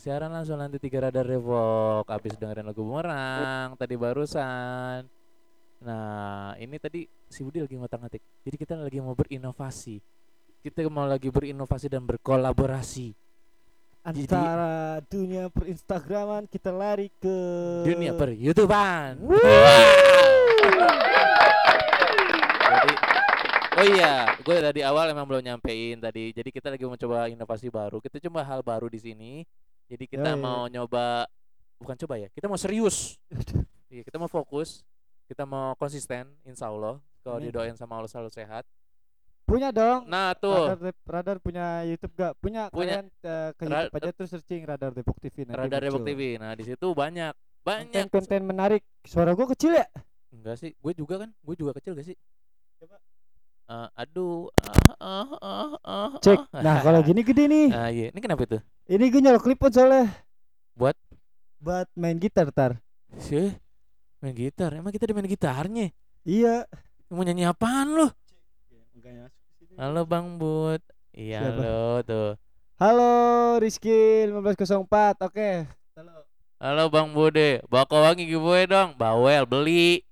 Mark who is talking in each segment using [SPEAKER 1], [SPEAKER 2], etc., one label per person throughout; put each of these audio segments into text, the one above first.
[SPEAKER 1] siaran langsung nanti tiga radar revok habis dengerin lagu bumerang tadi barusan. Nah, ini tadi si Budi lagi ngotak-ngatik. Jadi kita lagi mau berinovasi. Kita mau lagi berinovasi dan berkolaborasi.
[SPEAKER 2] Antara dunia perinstagraman kita lari ke
[SPEAKER 1] dunia per YouTubean. Jadi Oh iya, gue dari awal emang belum nyampein tadi. Jadi kita lagi mau coba inovasi baru. Kita coba hal baru di sini. Jadi kita
[SPEAKER 2] Yoi.
[SPEAKER 1] mau nyoba bukan coba ya. Kita mau serius. Iya, kita mau fokus. Kita mau konsisten, insya Allah. Kalau didoain sama Allah selalu sehat.
[SPEAKER 2] Punya dong.
[SPEAKER 1] Nah tuh,
[SPEAKER 2] Radar, radar punya YouTube gak? Punya,
[SPEAKER 1] Punya.
[SPEAKER 2] kalian eh, ke YouTube aja terus searching Radar Depok TV nanti
[SPEAKER 1] Radar Depok. TV. Nah di situ banyak, banyak.
[SPEAKER 2] Konten-konten menarik. Suara gua kecil ya?
[SPEAKER 1] Enggak sih, gue juga kan, gue juga kecil gak sih?
[SPEAKER 2] Coba.
[SPEAKER 1] Eh, aduh, ah, ah, ah, ah,
[SPEAKER 2] Cek.
[SPEAKER 1] ah.
[SPEAKER 2] Nah, kalau gini gede nih.
[SPEAKER 1] Nah iya, ini kenapa itu?
[SPEAKER 2] Ini gue nyolok clipboard soalnya.
[SPEAKER 1] Buat?
[SPEAKER 2] Buat main gitar tar.
[SPEAKER 1] Sih, main gitar. Emang kita ada main gitarnya?
[SPEAKER 2] Iya.
[SPEAKER 1] Mau nyanyi apaan lu? Halo Bang Bud. Iya
[SPEAKER 2] Siapa?
[SPEAKER 1] halo tuh.
[SPEAKER 2] Halo Rizky 1504. Oke. Halo.
[SPEAKER 1] Halo Bang Bude. Bawa wangi giveaway dong. Bawel beli.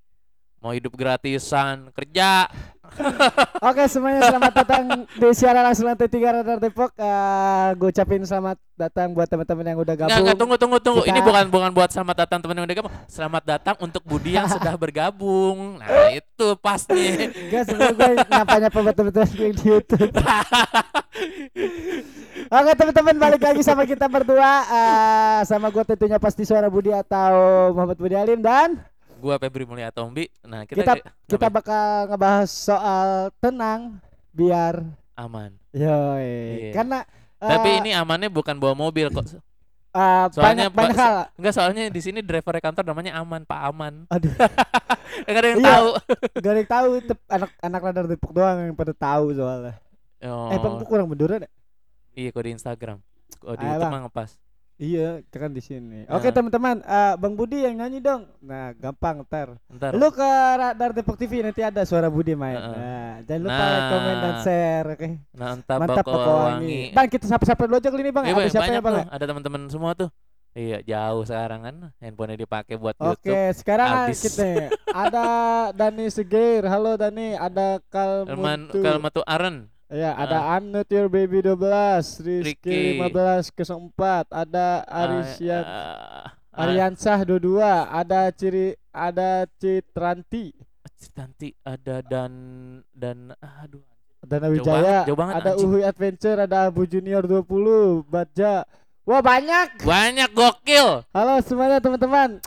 [SPEAKER 1] Mau hidup gratisan kerja.
[SPEAKER 2] Oke semuanya selamat datang di siaran langsung lantai 3 Radar Depok. Eh gue ucapin selamat datang buat teman-teman yang udah gabung.
[SPEAKER 1] enggak, tunggu tunggu tunggu. Ini
[SPEAKER 2] Kita-
[SPEAKER 1] bukan bukan buat selamat datang teman-teman yang udah gabung. Selamat datang untuk Budi yang sudah bergabung. Nah, itu.
[SPEAKER 2] Enggak sebenarnya gue nyapa-nyapa buat teman-teman yang di YouTube. Oke teman-teman balik lagi sama kita berdua Eh, sama gue tentunya pasti suara Budi atau Muhammad Budi Alim dan
[SPEAKER 1] Gua Febri Mulia Tombi. Nah, kita
[SPEAKER 2] Kita- kita bakal ngebahas soal tenang biar
[SPEAKER 1] aman.
[SPEAKER 2] yoi
[SPEAKER 1] Iya.
[SPEAKER 2] karena eh,
[SPEAKER 1] Tapi ini amannya bukan bawa mobil kok.
[SPEAKER 2] eh,
[SPEAKER 1] soalnya
[SPEAKER 2] banyak banyak hal.
[SPEAKER 1] Enggak, soalnya di sini driver kantor namanya Aman, Pak Aman.
[SPEAKER 2] Aduh.
[SPEAKER 1] Enggak ada yang
[SPEAKER 2] Iya.
[SPEAKER 1] tahu.
[SPEAKER 2] Gak ada yang tahu tep- anak anak radar Depok doang yang pada tahu soalnya.
[SPEAKER 1] Oh.
[SPEAKER 2] Eh bang, kurang beneran ya?
[SPEAKER 1] Iya, kok di Instagram. Kok di
[SPEAKER 2] Ayo,
[SPEAKER 1] YouTube
[SPEAKER 2] Bang.
[SPEAKER 1] mah ngepas.
[SPEAKER 2] Iya, kan di sini.
[SPEAKER 1] Nah.
[SPEAKER 2] Oke teman-teman, eh, Bang Budi yang nyanyi dong. Nah, gampang ntar.
[SPEAKER 1] Ntar.
[SPEAKER 2] Lu ke Radar Depok TV nanti ada suara Budi main.
[SPEAKER 1] Heeh.
[SPEAKER 2] Nah, jangan lupa
[SPEAKER 1] Nah.
[SPEAKER 2] like, komen dan share. Oke.
[SPEAKER 1] Nah, entah
[SPEAKER 2] Mantap
[SPEAKER 1] Bako
[SPEAKER 2] Poko
[SPEAKER 1] Wangi.
[SPEAKER 2] Wangi. Bang, kita sapa-sapa dulu aja kali ini Bang.
[SPEAKER 1] Iya,
[SPEAKER 2] ada siapa ya Bang?
[SPEAKER 1] tuh. Ada teman-teman semua tuh. Iya, jauh sekarang kan. Handphonenya dipakai buat
[SPEAKER 2] Oke,
[SPEAKER 1] YouTube.
[SPEAKER 2] sekarang
[SPEAKER 1] Abis.
[SPEAKER 2] kita ada Dani Segir. Halo Dani, ada Kalmutu.
[SPEAKER 1] Kalmatu Aren.
[SPEAKER 2] Ya, ada I'm Not Your Baby 12,
[SPEAKER 1] Ricky.
[SPEAKER 2] Rizky 15 04, ada Arisyan
[SPEAKER 1] Ah, ah,
[SPEAKER 2] Ariansah 22, ada Ciri ada Citranti,
[SPEAKER 1] Nanti ada dan dan aduh.
[SPEAKER 2] Dana
[SPEAKER 1] Jauh
[SPEAKER 2] Wijaya,
[SPEAKER 1] banget, jauh banget,
[SPEAKER 2] ada
[SPEAKER 1] anjing.
[SPEAKER 2] Uhui Adventure, ada Abu Junior 20, Baja. Wah, banyak.
[SPEAKER 1] Banyak gokil.
[SPEAKER 2] Halo semuanya teman-teman.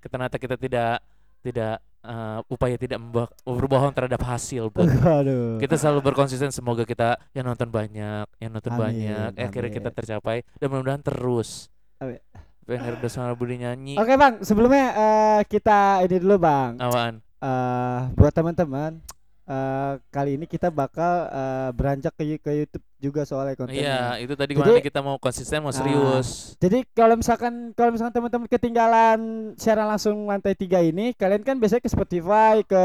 [SPEAKER 1] Ternyata kita tidak tidak eh, upaya tidak berbohong terhadap hasil, Bud.
[SPEAKER 2] Aduh.
[SPEAKER 1] kita selalu berkonsisten semoga kita yang nonton banyak yang nonton
[SPEAKER 2] Amin,
[SPEAKER 1] banyak eh, akhirnya
[SPEAKER 2] amin.
[SPEAKER 1] kita tercapai dan mudah-mudahan terus
[SPEAKER 2] Amin.
[SPEAKER 1] pengen udah sama Budi nyanyi
[SPEAKER 2] Oke, Bang, sebelumnya eh, kita ini dulu, Bang.
[SPEAKER 1] awaan
[SPEAKER 2] eh buat teman-teman eh kali ini kita bakal eh, beranjak ke ke YouTube juga soalnya kontennya.
[SPEAKER 1] iya itu tadi
[SPEAKER 2] Jadi-
[SPEAKER 1] kita mau konsisten mau
[SPEAKER 2] Ah,
[SPEAKER 1] serius
[SPEAKER 2] Jadi kalau misalkan kalau misalkan teman-teman ketinggalan siaran langsung lantai tiga ini, kalian kan biasanya ke Spotify, ke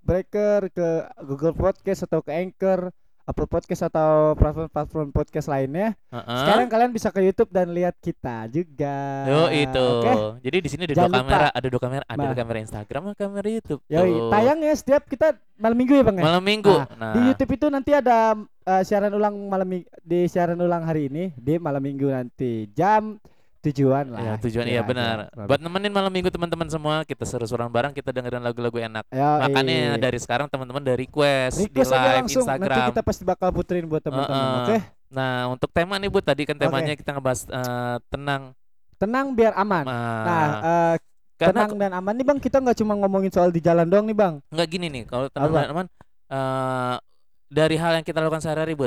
[SPEAKER 2] Breaker, ke Google Podcast atau ke Anchor, Apple Podcast atau platform-platform podcast lainnya.
[SPEAKER 1] Heeh.
[SPEAKER 2] Sekarang kalian bisa ke YouTube dan lihat kita juga.
[SPEAKER 1] Yo itu
[SPEAKER 2] Oke.
[SPEAKER 1] jadi di sini ada
[SPEAKER 2] Jangan
[SPEAKER 1] dua
[SPEAKER 2] lupa.
[SPEAKER 1] kamera ada dua kamera ada
[SPEAKER 2] Bah.
[SPEAKER 1] kamera Instagram sama kamera YouTube tuh.
[SPEAKER 2] tayang ya setiap kita malam minggu ya bang ya.
[SPEAKER 1] malam minggu
[SPEAKER 2] Nah,
[SPEAKER 1] nah,
[SPEAKER 2] Di YouTube itu nanti ada eh, siaran ulang malam di siaran ulang hari ini di malam minggu nanti jam tujuan lah.
[SPEAKER 1] ya tujuan iya
[SPEAKER 2] kira-kira.
[SPEAKER 1] benar buat nemenin malam minggu teman-teman semua kita seru-seruan bareng kita dengerin lagu-lagu enak
[SPEAKER 2] Yoi.
[SPEAKER 1] makanya dari sekarang teman-teman dari request,
[SPEAKER 2] Request
[SPEAKER 1] di live
[SPEAKER 2] langsung nanti
[SPEAKER 1] Instagram
[SPEAKER 2] kita pasti bakal puterin buat teman-teman.
[SPEAKER 1] Heeh.
[SPEAKER 2] Oke.
[SPEAKER 1] Nah, untuk tema nih Bu, tadi kan temanya kita ngebahas eh, tenang.
[SPEAKER 2] Tenang biar aman.
[SPEAKER 1] Nah,
[SPEAKER 2] Nah, eh,
[SPEAKER 1] karena
[SPEAKER 2] tenang dan aman nih Bang, kita nggak cuma ngomongin soal di jalan doang nih Bang.
[SPEAKER 1] nggak gini nih, kalau tenang
[SPEAKER 2] Apa?
[SPEAKER 1] dan aman eh dari hal yang kita lakukan sehari-hari, Bu.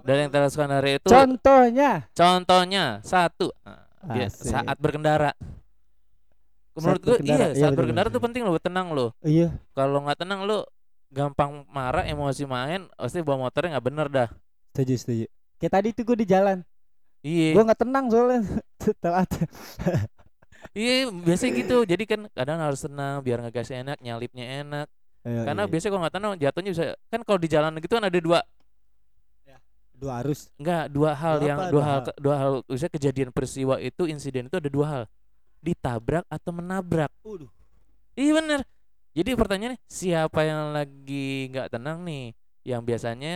[SPEAKER 1] Dari yang kita lakukan sehari itu
[SPEAKER 2] Contohnya
[SPEAKER 1] contohnya satu dia
[SPEAKER 2] Asik.
[SPEAKER 1] saat berkendara. Menurut gue iya,
[SPEAKER 2] iya
[SPEAKER 1] saat
[SPEAKER 2] bener,
[SPEAKER 1] berkendara
[SPEAKER 2] bener.
[SPEAKER 1] tuh penting lo tenang lo.
[SPEAKER 2] Iya,
[SPEAKER 1] Kalau nggak tenang lo gampang marah, emosi main, pasti bawa motornya nggak bener dah.
[SPEAKER 2] setuju setuju. Kayak tadi tuh gue di jalan,
[SPEAKER 1] Iya.
[SPEAKER 2] gue nggak tenang soalnya telat.
[SPEAKER 1] Iya biasa gitu Jadi kan kadang harus tenang Biar ngegas enak Nyalipnya enak
[SPEAKER 2] Iya,
[SPEAKER 1] Karena
[SPEAKER 2] iya.
[SPEAKER 1] biasanya kalau nggak tenang jatuhnya bisa kan kalau di jalan gitu kan ada dua
[SPEAKER 2] dua arus.
[SPEAKER 1] enggak dua hal
[SPEAKER 2] Dua
[SPEAKER 1] yang dua
[SPEAKER 2] Dua
[SPEAKER 1] hal
[SPEAKER 2] hal.
[SPEAKER 1] dua hal misalnya kejadian peristiwa itu insiden itu ada dua hal. Ditabrak atau menabrak.
[SPEAKER 2] Waduh.
[SPEAKER 1] Iya bener. Jadi pertanyaannya siapa yang lagi nggak tenang nih? Yang biasanya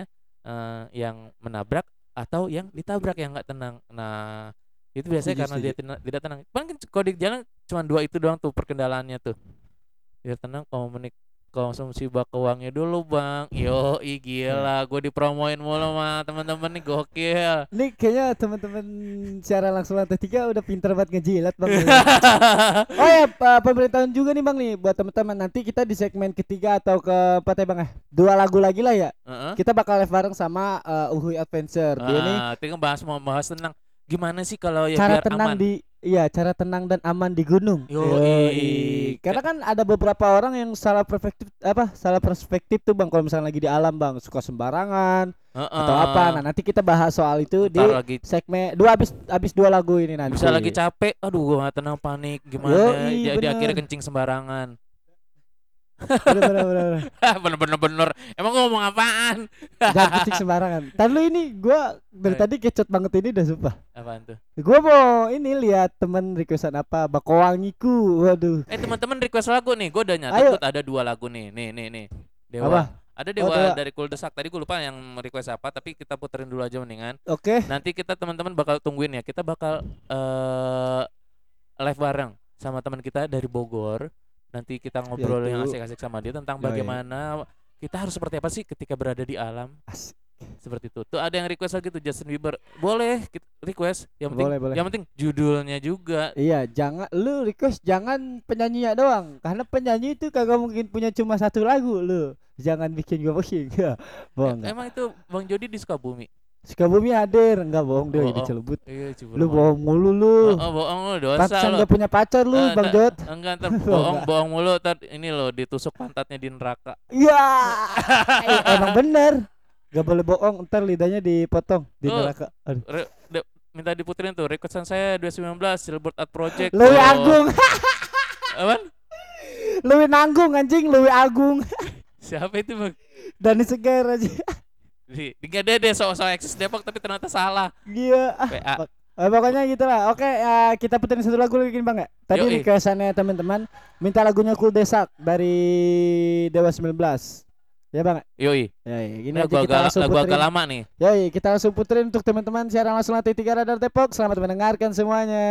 [SPEAKER 1] eh, yang menabrak atau yang ditabrak yang nggak tenang. Nah itu biasanya karena dia tina- tidak tenang. Paling di jalan cuma dua itu doang tuh perkendalaannya tuh. Biar tenang komunik konsumsi bak uangnya dulu bang. Yo gila, gue dipromoin mulu sama teman-teman nih gokil.
[SPEAKER 2] Ini kayaknya teman-teman secara langsung lantai tiga udah pinter banget ngejilat bang. oh ya pemberitahuan juga nih bang nih buat teman-teman nanti kita di segmen ketiga atau keempat ya bang ya dua lagu lagi lah ya
[SPEAKER 1] Heeh.
[SPEAKER 2] kita bakal live bareng sama uh, Uhuy Adventure dia nih
[SPEAKER 1] Ah, itu kan bahas mau bahas tenang. Gimana sih kalau ya
[SPEAKER 2] cara
[SPEAKER 1] biar
[SPEAKER 2] tenang
[SPEAKER 1] aman?
[SPEAKER 2] di iya cara tenang dan aman di gunung.
[SPEAKER 1] Yoi.
[SPEAKER 2] karena kan ada beberapa orang yang salah perspektif apa salah perspektif tuh bang kalau misalnya lagi di alam bang suka sembarangan atau apa nah nanti kita bahas soal itu di
[SPEAKER 1] Ntar lagi
[SPEAKER 2] segmen dua habis habis dua lagu ini nanti
[SPEAKER 1] bisa lagi capek, aduh gua tenang panik gimana?
[SPEAKER 2] Yoi,
[SPEAKER 1] Jadi
[SPEAKER 2] bener.
[SPEAKER 1] akhirnya kencing sembarangan.
[SPEAKER 2] Bener bener bener, bener.
[SPEAKER 1] Bener. Emang gua ngomong apaan?
[SPEAKER 2] jangan kencing sembarangan tadi lu ini gua dari
[SPEAKER 1] Eh.
[SPEAKER 2] tadi kecot banget ini udah sumpah
[SPEAKER 1] Apaan tuh?
[SPEAKER 2] gua mau ini lihat temen requestan apa bakowangiku waduh
[SPEAKER 1] Eh teman-teman request lagu nih, gua udah nyatet ada dua lagu nih, nih nih nih. Dewa.
[SPEAKER 2] Apa?
[SPEAKER 1] Ada
[SPEAKER 2] Oh,
[SPEAKER 1] Dewa
[SPEAKER 2] Dewa.
[SPEAKER 1] dari Kuldesak. Tadi gua lupa yang request apa, tapi kita puterin dulu aja mendingan.
[SPEAKER 2] oke
[SPEAKER 1] Nanti kita teman-teman bakal tungguin ya. Kita bakal eh live bareng sama teman kita dari Bogor. Nanti kita ngobrol yang asik-asik sama dia tentang
[SPEAKER 2] Yoi.
[SPEAKER 1] bagaimana kita harus seperti apa sih ketika berada di alam.
[SPEAKER 2] Asik.
[SPEAKER 1] Seperti itu. Tuh ada yang request lagi tuh Justin Bieber. Boleh request. Yang penting
[SPEAKER 2] boleh boleh
[SPEAKER 1] yang penting judulnya juga.
[SPEAKER 2] Iya, jangan lu request jangan penyanyinya doang. Karena penyanyi itu kagak mungkin punya cuma satu lagu lu. Jangan bikin gua pusing. Ya,
[SPEAKER 1] Emang itu Bang Jody di Sukabumi.
[SPEAKER 2] Sukabumi hadir, enggak bohong dia di
[SPEAKER 1] Bohong.
[SPEAKER 2] Celebut.
[SPEAKER 1] Iya.
[SPEAKER 2] Lu bohong mulu lu.
[SPEAKER 1] Oh, oh, bohong lu dosa
[SPEAKER 2] Pantesan gak punya pacar lu, Bang Jod.
[SPEAKER 1] Enggak ntar bohong bohong mulu ntar ini lo ditusuk pantatnya di neraka.
[SPEAKER 2] Iya. Eh, Emang bener. Gak boleh bohong, ntar lidahnya dipotong di
[SPEAKER 1] Oh.
[SPEAKER 2] neraka. Aduh.
[SPEAKER 1] Minta diputerin tuh requestan saya 219 Silbert Art Project. Oh.
[SPEAKER 2] Agung,
[SPEAKER 1] Apaan?
[SPEAKER 2] Luwi Nanggung anjing, Luwi Agung.
[SPEAKER 1] Siapa itu bang?
[SPEAKER 2] Dani Seger aja.
[SPEAKER 1] Di, di gak ada deh soal-soal eksis Depok tapi ternyata salah.
[SPEAKER 2] Iya.
[SPEAKER 1] PA.
[SPEAKER 2] Eh, pokoknya gitulah. Oke, eh, kita puterin satu lagu lagi Bang ya. Tadi
[SPEAKER 1] Yoi.
[SPEAKER 2] requestannya teman-teman minta lagunya Cool Desak dari Dewa 19. Ya Bang.
[SPEAKER 1] Yoi.
[SPEAKER 2] Ya, ya. Gini
[SPEAKER 1] Ini
[SPEAKER 2] aja
[SPEAKER 1] lagu
[SPEAKER 2] kita
[SPEAKER 1] agak,
[SPEAKER 2] langsung
[SPEAKER 1] lagu agak lama nih.
[SPEAKER 2] Yoi, kita langsung puterin untuk teman-teman siaran langsung lantai 3 Radar Depok. Selamat mendengarkan semuanya.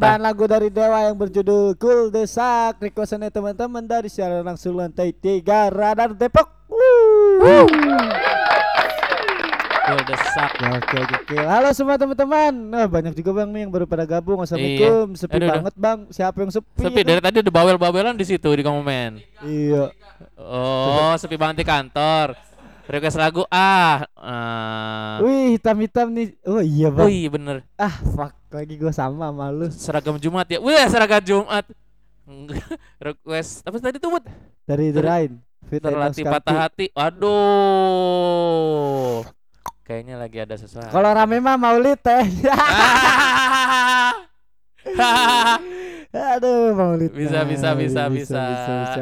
[SPEAKER 2] Persembahan lagu dari Dewa yang berjudul Cool Desak. Requestannya teman-teman dari siaran langsung lantai 3 Radar Depok. Wuh.
[SPEAKER 1] Gol desak.
[SPEAKER 2] Oke, oke. Halo semua teman-teman. Nah, banyak juga Bang nih yang baru pada gabung. Assalamualaikum. Sepi
[SPEAKER 1] Aduh, aduh.
[SPEAKER 2] banget, Bang. Siapa yang sepi?
[SPEAKER 1] Sepi
[SPEAKER 2] itu?
[SPEAKER 1] dari tadi udah bawel-bawelan di situ di komen.
[SPEAKER 2] Iya.
[SPEAKER 1] Oh, sepi banget di kantor. Request lagu ah. ah.
[SPEAKER 2] Wih, hitam-hitam nih. Oh iya, Bang.
[SPEAKER 1] Wih, bener.
[SPEAKER 2] Ah, fuck. Lagi gua sama sama lu.
[SPEAKER 1] Seragam Jumat ya. Wih, seragam Jumat. Request apa tadi tuh, Bud?
[SPEAKER 2] Dari The Rain.
[SPEAKER 1] Terlatih patah hati. Waduh. Kayaknya lagi ada sesuatu.
[SPEAKER 2] Kalau rame mah Maulid teh. Aduh, Maulid.
[SPEAKER 1] Bisa, bisa, bisa, bisa.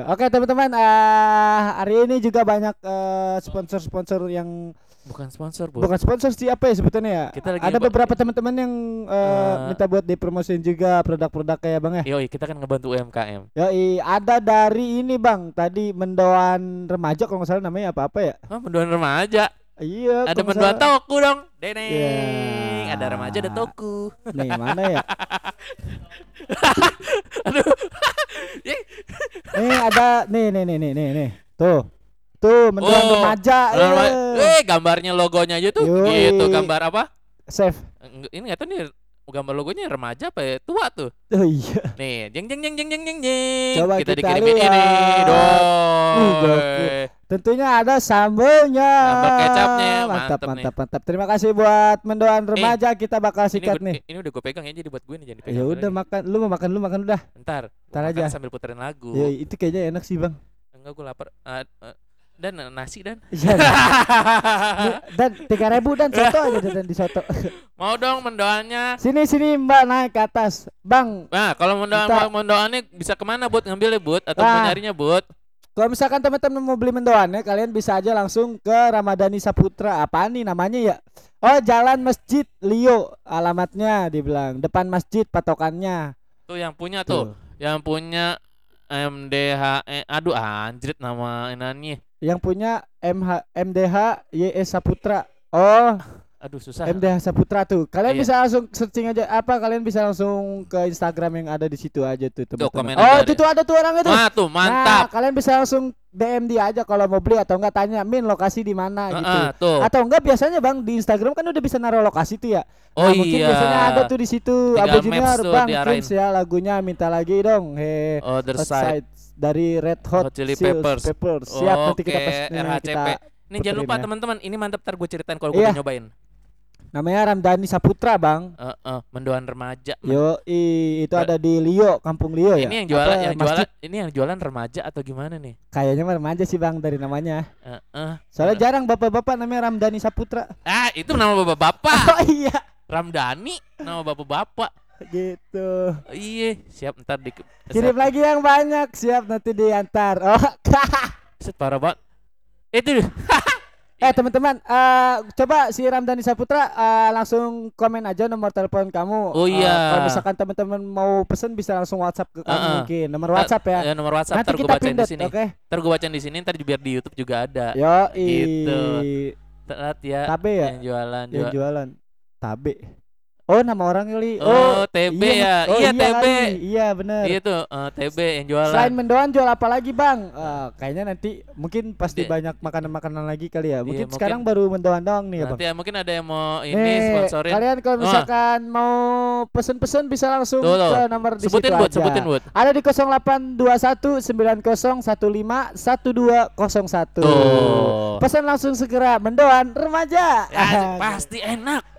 [SPEAKER 2] Oke, teman-teman, eh hari ini juga banyak eh, sponsor-sponsor yang
[SPEAKER 1] Bukan sponsor, Bu.
[SPEAKER 2] bukan sponsor sih apa ya sebetulnya ya?
[SPEAKER 1] Kita lagi
[SPEAKER 2] Ada beberapa teman-teman yang eh,
[SPEAKER 1] Eh.
[SPEAKER 2] minta buat dipromosiin juga produk-produk kayak Bang ya.
[SPEAKER 1] Yoi, kita kan ngebantu UMKM.
[SPEAKER 2] Yoi, ada dari ini Bang, tadi mendoan remaja kalau nggak salah namanya apa-apa ya?
[SPEAKER 1] Oh, mendoan remaja.
[SPEAKER 2] Iya,
[SPEAKER 1] Ada
[SPEAKER 2] nggak
[SPEAKER 1] mendoan
[SPEAKER 2] salah.
[SPEAKER 1] toku dong. Deneng.
[SPEAKER 2] Ya.
[SPEAKER 1] Ada remaja ada toku.
[SPEAKER 2] Nih, mana ya?
[SPEAKER 1] Aduh. Ih,
[SPEAKER 2] Nih ada nih nih nih nih nih nih. Tuh. Tuh mendoan
[SPEAKER 1] Oh,
[SPEAKER 2] remaja.
[SPEAKER 1] rema-
[SPEAKER 2] eh.
[SPEAKER 1] Gambarnya logonya aja tuh.
[SPEAKER 2] Yoi.
[SPEAKER 1] Gitu, gambar apa?
[SPEAKER 2] Save.
[SPEAKER 1] Ini enggak tahu nih gambar logonya remaja apa ya? Tua tuh.
[SPEAKER 2] Oh iya.
[SPEAKER 1] Nih, jeng jeng jeng jeng jeng jeng jeng.
[SPEAKER 2] Coba
[SPEAKER 1] kita,
[SPEAKER 2] kita
[SPEAKER 1] dikirimin
[SPEAKER 2] lihat.
[SPEAKER 1] ini.
[SPEAKER 2] Uh,
[SPEAKER 1] Dong.
[SPEAKER 2] gokil. Tentunya ada sambelnya.
[SPEAKER 1] Sambal kecapnya,
[SPEAKER 2] Mantap
[SPEAKER 1] mantep nih.
[SPEAKER 2] mantap mantap. Terima kasih buat mendoan remaja kita bakal
[SPEAKER 1] Ini,
[SPEAKER 2] sikat
[SPEAKER 1] gua-
[SPEAKER 2] nih.
[SPEAKER 1] ini udah gue pegang ya jadi buat gue nih jangan dipegang.
[SPEAKER 2] Ya udah makan. Lu mau makan lu makan udah.
[SPEAKER 1] Ntar.
[SPEAKER 2] Ntar aja.
[SPEAKER 1] sambil puterin lagu.
[SPEAKER 2] Ya itu kayaknya enak sih, Bang.
[SPEAKER 1] Enggak gue lapar. Ah, ah, dan nasi dan.
[SPEAKER 2] Iya. Dan tiga ribu dan soto aja dan di soto.
[SPEAKER 1] Mau dong mendoannya.
[SPEAKER 2] Sini sini Mbak naik ke atas. Bang,
[SPEAKER 1] Nah, kalau mendoan
[SPEAKER 2] Kita-
[SPEAKER 1] mendoannya bisa ke mana buat ngambilnya buat atau
[SPEAKER 2] Ah.
[SPEAKER 1] mau nyarinya buat?
[SPEAKER 2] Kalau misalkan teman-teman mau beli mendoannya, kalian bisa aja langsung ke Ramadhani Saputra. Apaan nih namanya ya? Oh, Jalan Masjid Lio alamatnya dibilang. Depan masjid patokannya.
[SPEAKER 1] Tuh yang punya tuh, yang punya MDH eh, aduh anjrit nama inannya.
[SPEAKER 2] Yang punya MH MDH YS Saputra. Oh,
[SPEAKER 1] Aduh susah.
[SPEAKER 2] MDH Saputra tuh. Kalian
[SPEAKER 1] Iya.
[SPEAKER 2] bisa langsung searching aja apa kalian bisa langsung ke Instagram yang ada di situ aja tuh teman-teman. Oh, itu tuh ada tuh orangnya tuh.
[SPEAKER 1] Wah, tuh
[SPEAKER 2] Nah,
[SPEAKER 1] mantap.
[SPEAKER 2] kalian bisa langsung DM dia aja kalau mau beli atau enggak tanya, "Min, lokasi di mana?" gitu.
[SPEAKER 1] Heeh, tuh.
[SPEAKER 2] Atau enggak biasanya Bang di Instagram kan udah bisa naruh lokasi tuh ya.
[SPEAKER 1] Oh
[SPEAKER 2] Nah, mungkin
[SPEAKER 1] iya.
[SPEAKER 2] biasanya ada tuh di situ Abu Junior Bang. Prince ya lagunya minta lagi dong. He.
[SPEAKER 1] Other side.
[SPEAKER 2] Side dari Red Hot,
[SPEAKER 1] Hot Chili
[SPEAKER 2] Chili
[SPEAKER 1] Peppers.
[SPEAKER 2] Siap nanti kita pas ini
[SPEAKER 1] RHCP.
[SPEAKER 2] kita
[SPEAKER 1] Nih jangan lupa
[SPEAKER 2] ya.
[SPEAKER 1] teman-teman, ini mantap ntar gue ceritain kalau gue
[SPEAKER 2] Iya.
[SPEAKER 1] nyobain.
[SPEAKER 2] namanya Ramdhani Saputra, Bang.
[SPEAKER 1] Eh, eh, mendoan remaja.
[SPEAKER 2] Yo, i, itu ada di Lio, Kampung Lio ya.
[SPEAKER 1] ini yang jualan,
[SPEAKER 2] Apa,
[SPEAKER 1] yang jualan,
[SPEAKER 2] masjid?
[SPEAKER 1] ini yang jualan remaja atau gimana nih?
[SPEAKER 2] Kayaknya remaja sih Bang dari namanya.
[SPEAKER 1] Eh, eh.
[SPEAKER 2] Soalnya jarang bapak-bapak namanya Ramdhani Saputra.
[SPEAKER 1] Ah, itu nama bapak-bapak.
[SPEAKER 2] Oh iya,
[SPEAKER 1] Ramdhani, nama bapak-bapak.
[SPEAKER 2] gitu.
[SPEAKER 1] Iya, siap ntar di
[SPEAKER 2] Kirim lagi yang banyak, siap nanti diantar. Oh,
[SPEAKER 1] Set parah banget. Itu
[SPEAKER 2] eh teman-teman, eh coba si Ramdhani Saputra eh, langsung komen aja nomor telepon kamu.
[SPEAKER 1] Oh
[SPEAKER 2] Eh,
[SPEAKER 1] iya.
[SPEAKER 2] kalau misalkan teman-teman mau pesen bisa langsung WhatsApp ke kami
[SPEAKER 1] Heeh.
[SPEAKER 2] mungkin. Nomor WhatsApp ya.
[SPEAKER 1] ya nomor WhatsApp
[SPEAKER 2] Nanti
[SPEAKER 1] ntar
[SPEAKER 2] kita
[SPEAKER 1] bacain di sini.
[SPEAKER 2] oke?
[SPEAKER 1] Ntar gue bacain di sini, ntar biar di YouTube juga ada.
[SPEAKER 2] Yo,
[SPEAKER 1] Gitu. Telat ya.
[SPEAKER 2] Tabe ya?
[SPEAKER 1] Yang jualan,
[SPEAKER 2] yang jualan tabe. Oh, nama orang kali.
[SPEAKER 1] Oh, TB ya.
[SPEAKER 2] oh,
[SPEAKER 1] Iya, TB.
[SPEAKER 2] kali. Iya, bener.
[SPEAKER 1] Iya tuh, eh, TB yang jualan.
[SPEAKER 2] Selain mendoan jual apa lagi bang? Eh, kayaknya nanti mungkin pasti
[SPEAKER 1] Di-
[SPEAKER 2] banyak makanan-makanan lagi kali ya. Mungkin
[SPEAKER 1] Iya, mungkin-
[SPEAKER 2] sekarang baru mendoan doang nih ya bang.
[SPEAKER 1] Nanti ya mungkin ada yang mau ini
[SPEAKER 2] Nih,
[SPEAKER 1] sponsorin.
[SPEAKER 2] kalian kalau
[SPEAKER 1] Wah.
[SPEAKER 2] misalkan mau pesen-pesen bisa langsung
[SPEAKER 1] Tuh, tuh.
[SPEAKER 2] ke nomor di
[SPEAKER 1] Sebutin
[SPEAKER 2] situ
[SPEAKER 1] buat,
[SPEAKER 2] aja.
[SPEAKER 1] sebutin buat.
[SPEAKER 2] Ada di 0821 9015 1201.
[SPEAKER 1] Tuh.
[SPEAKER 2] Pesan langsung segera mendoan remaja.
[SPEAKER 1] Ya, pasti enak.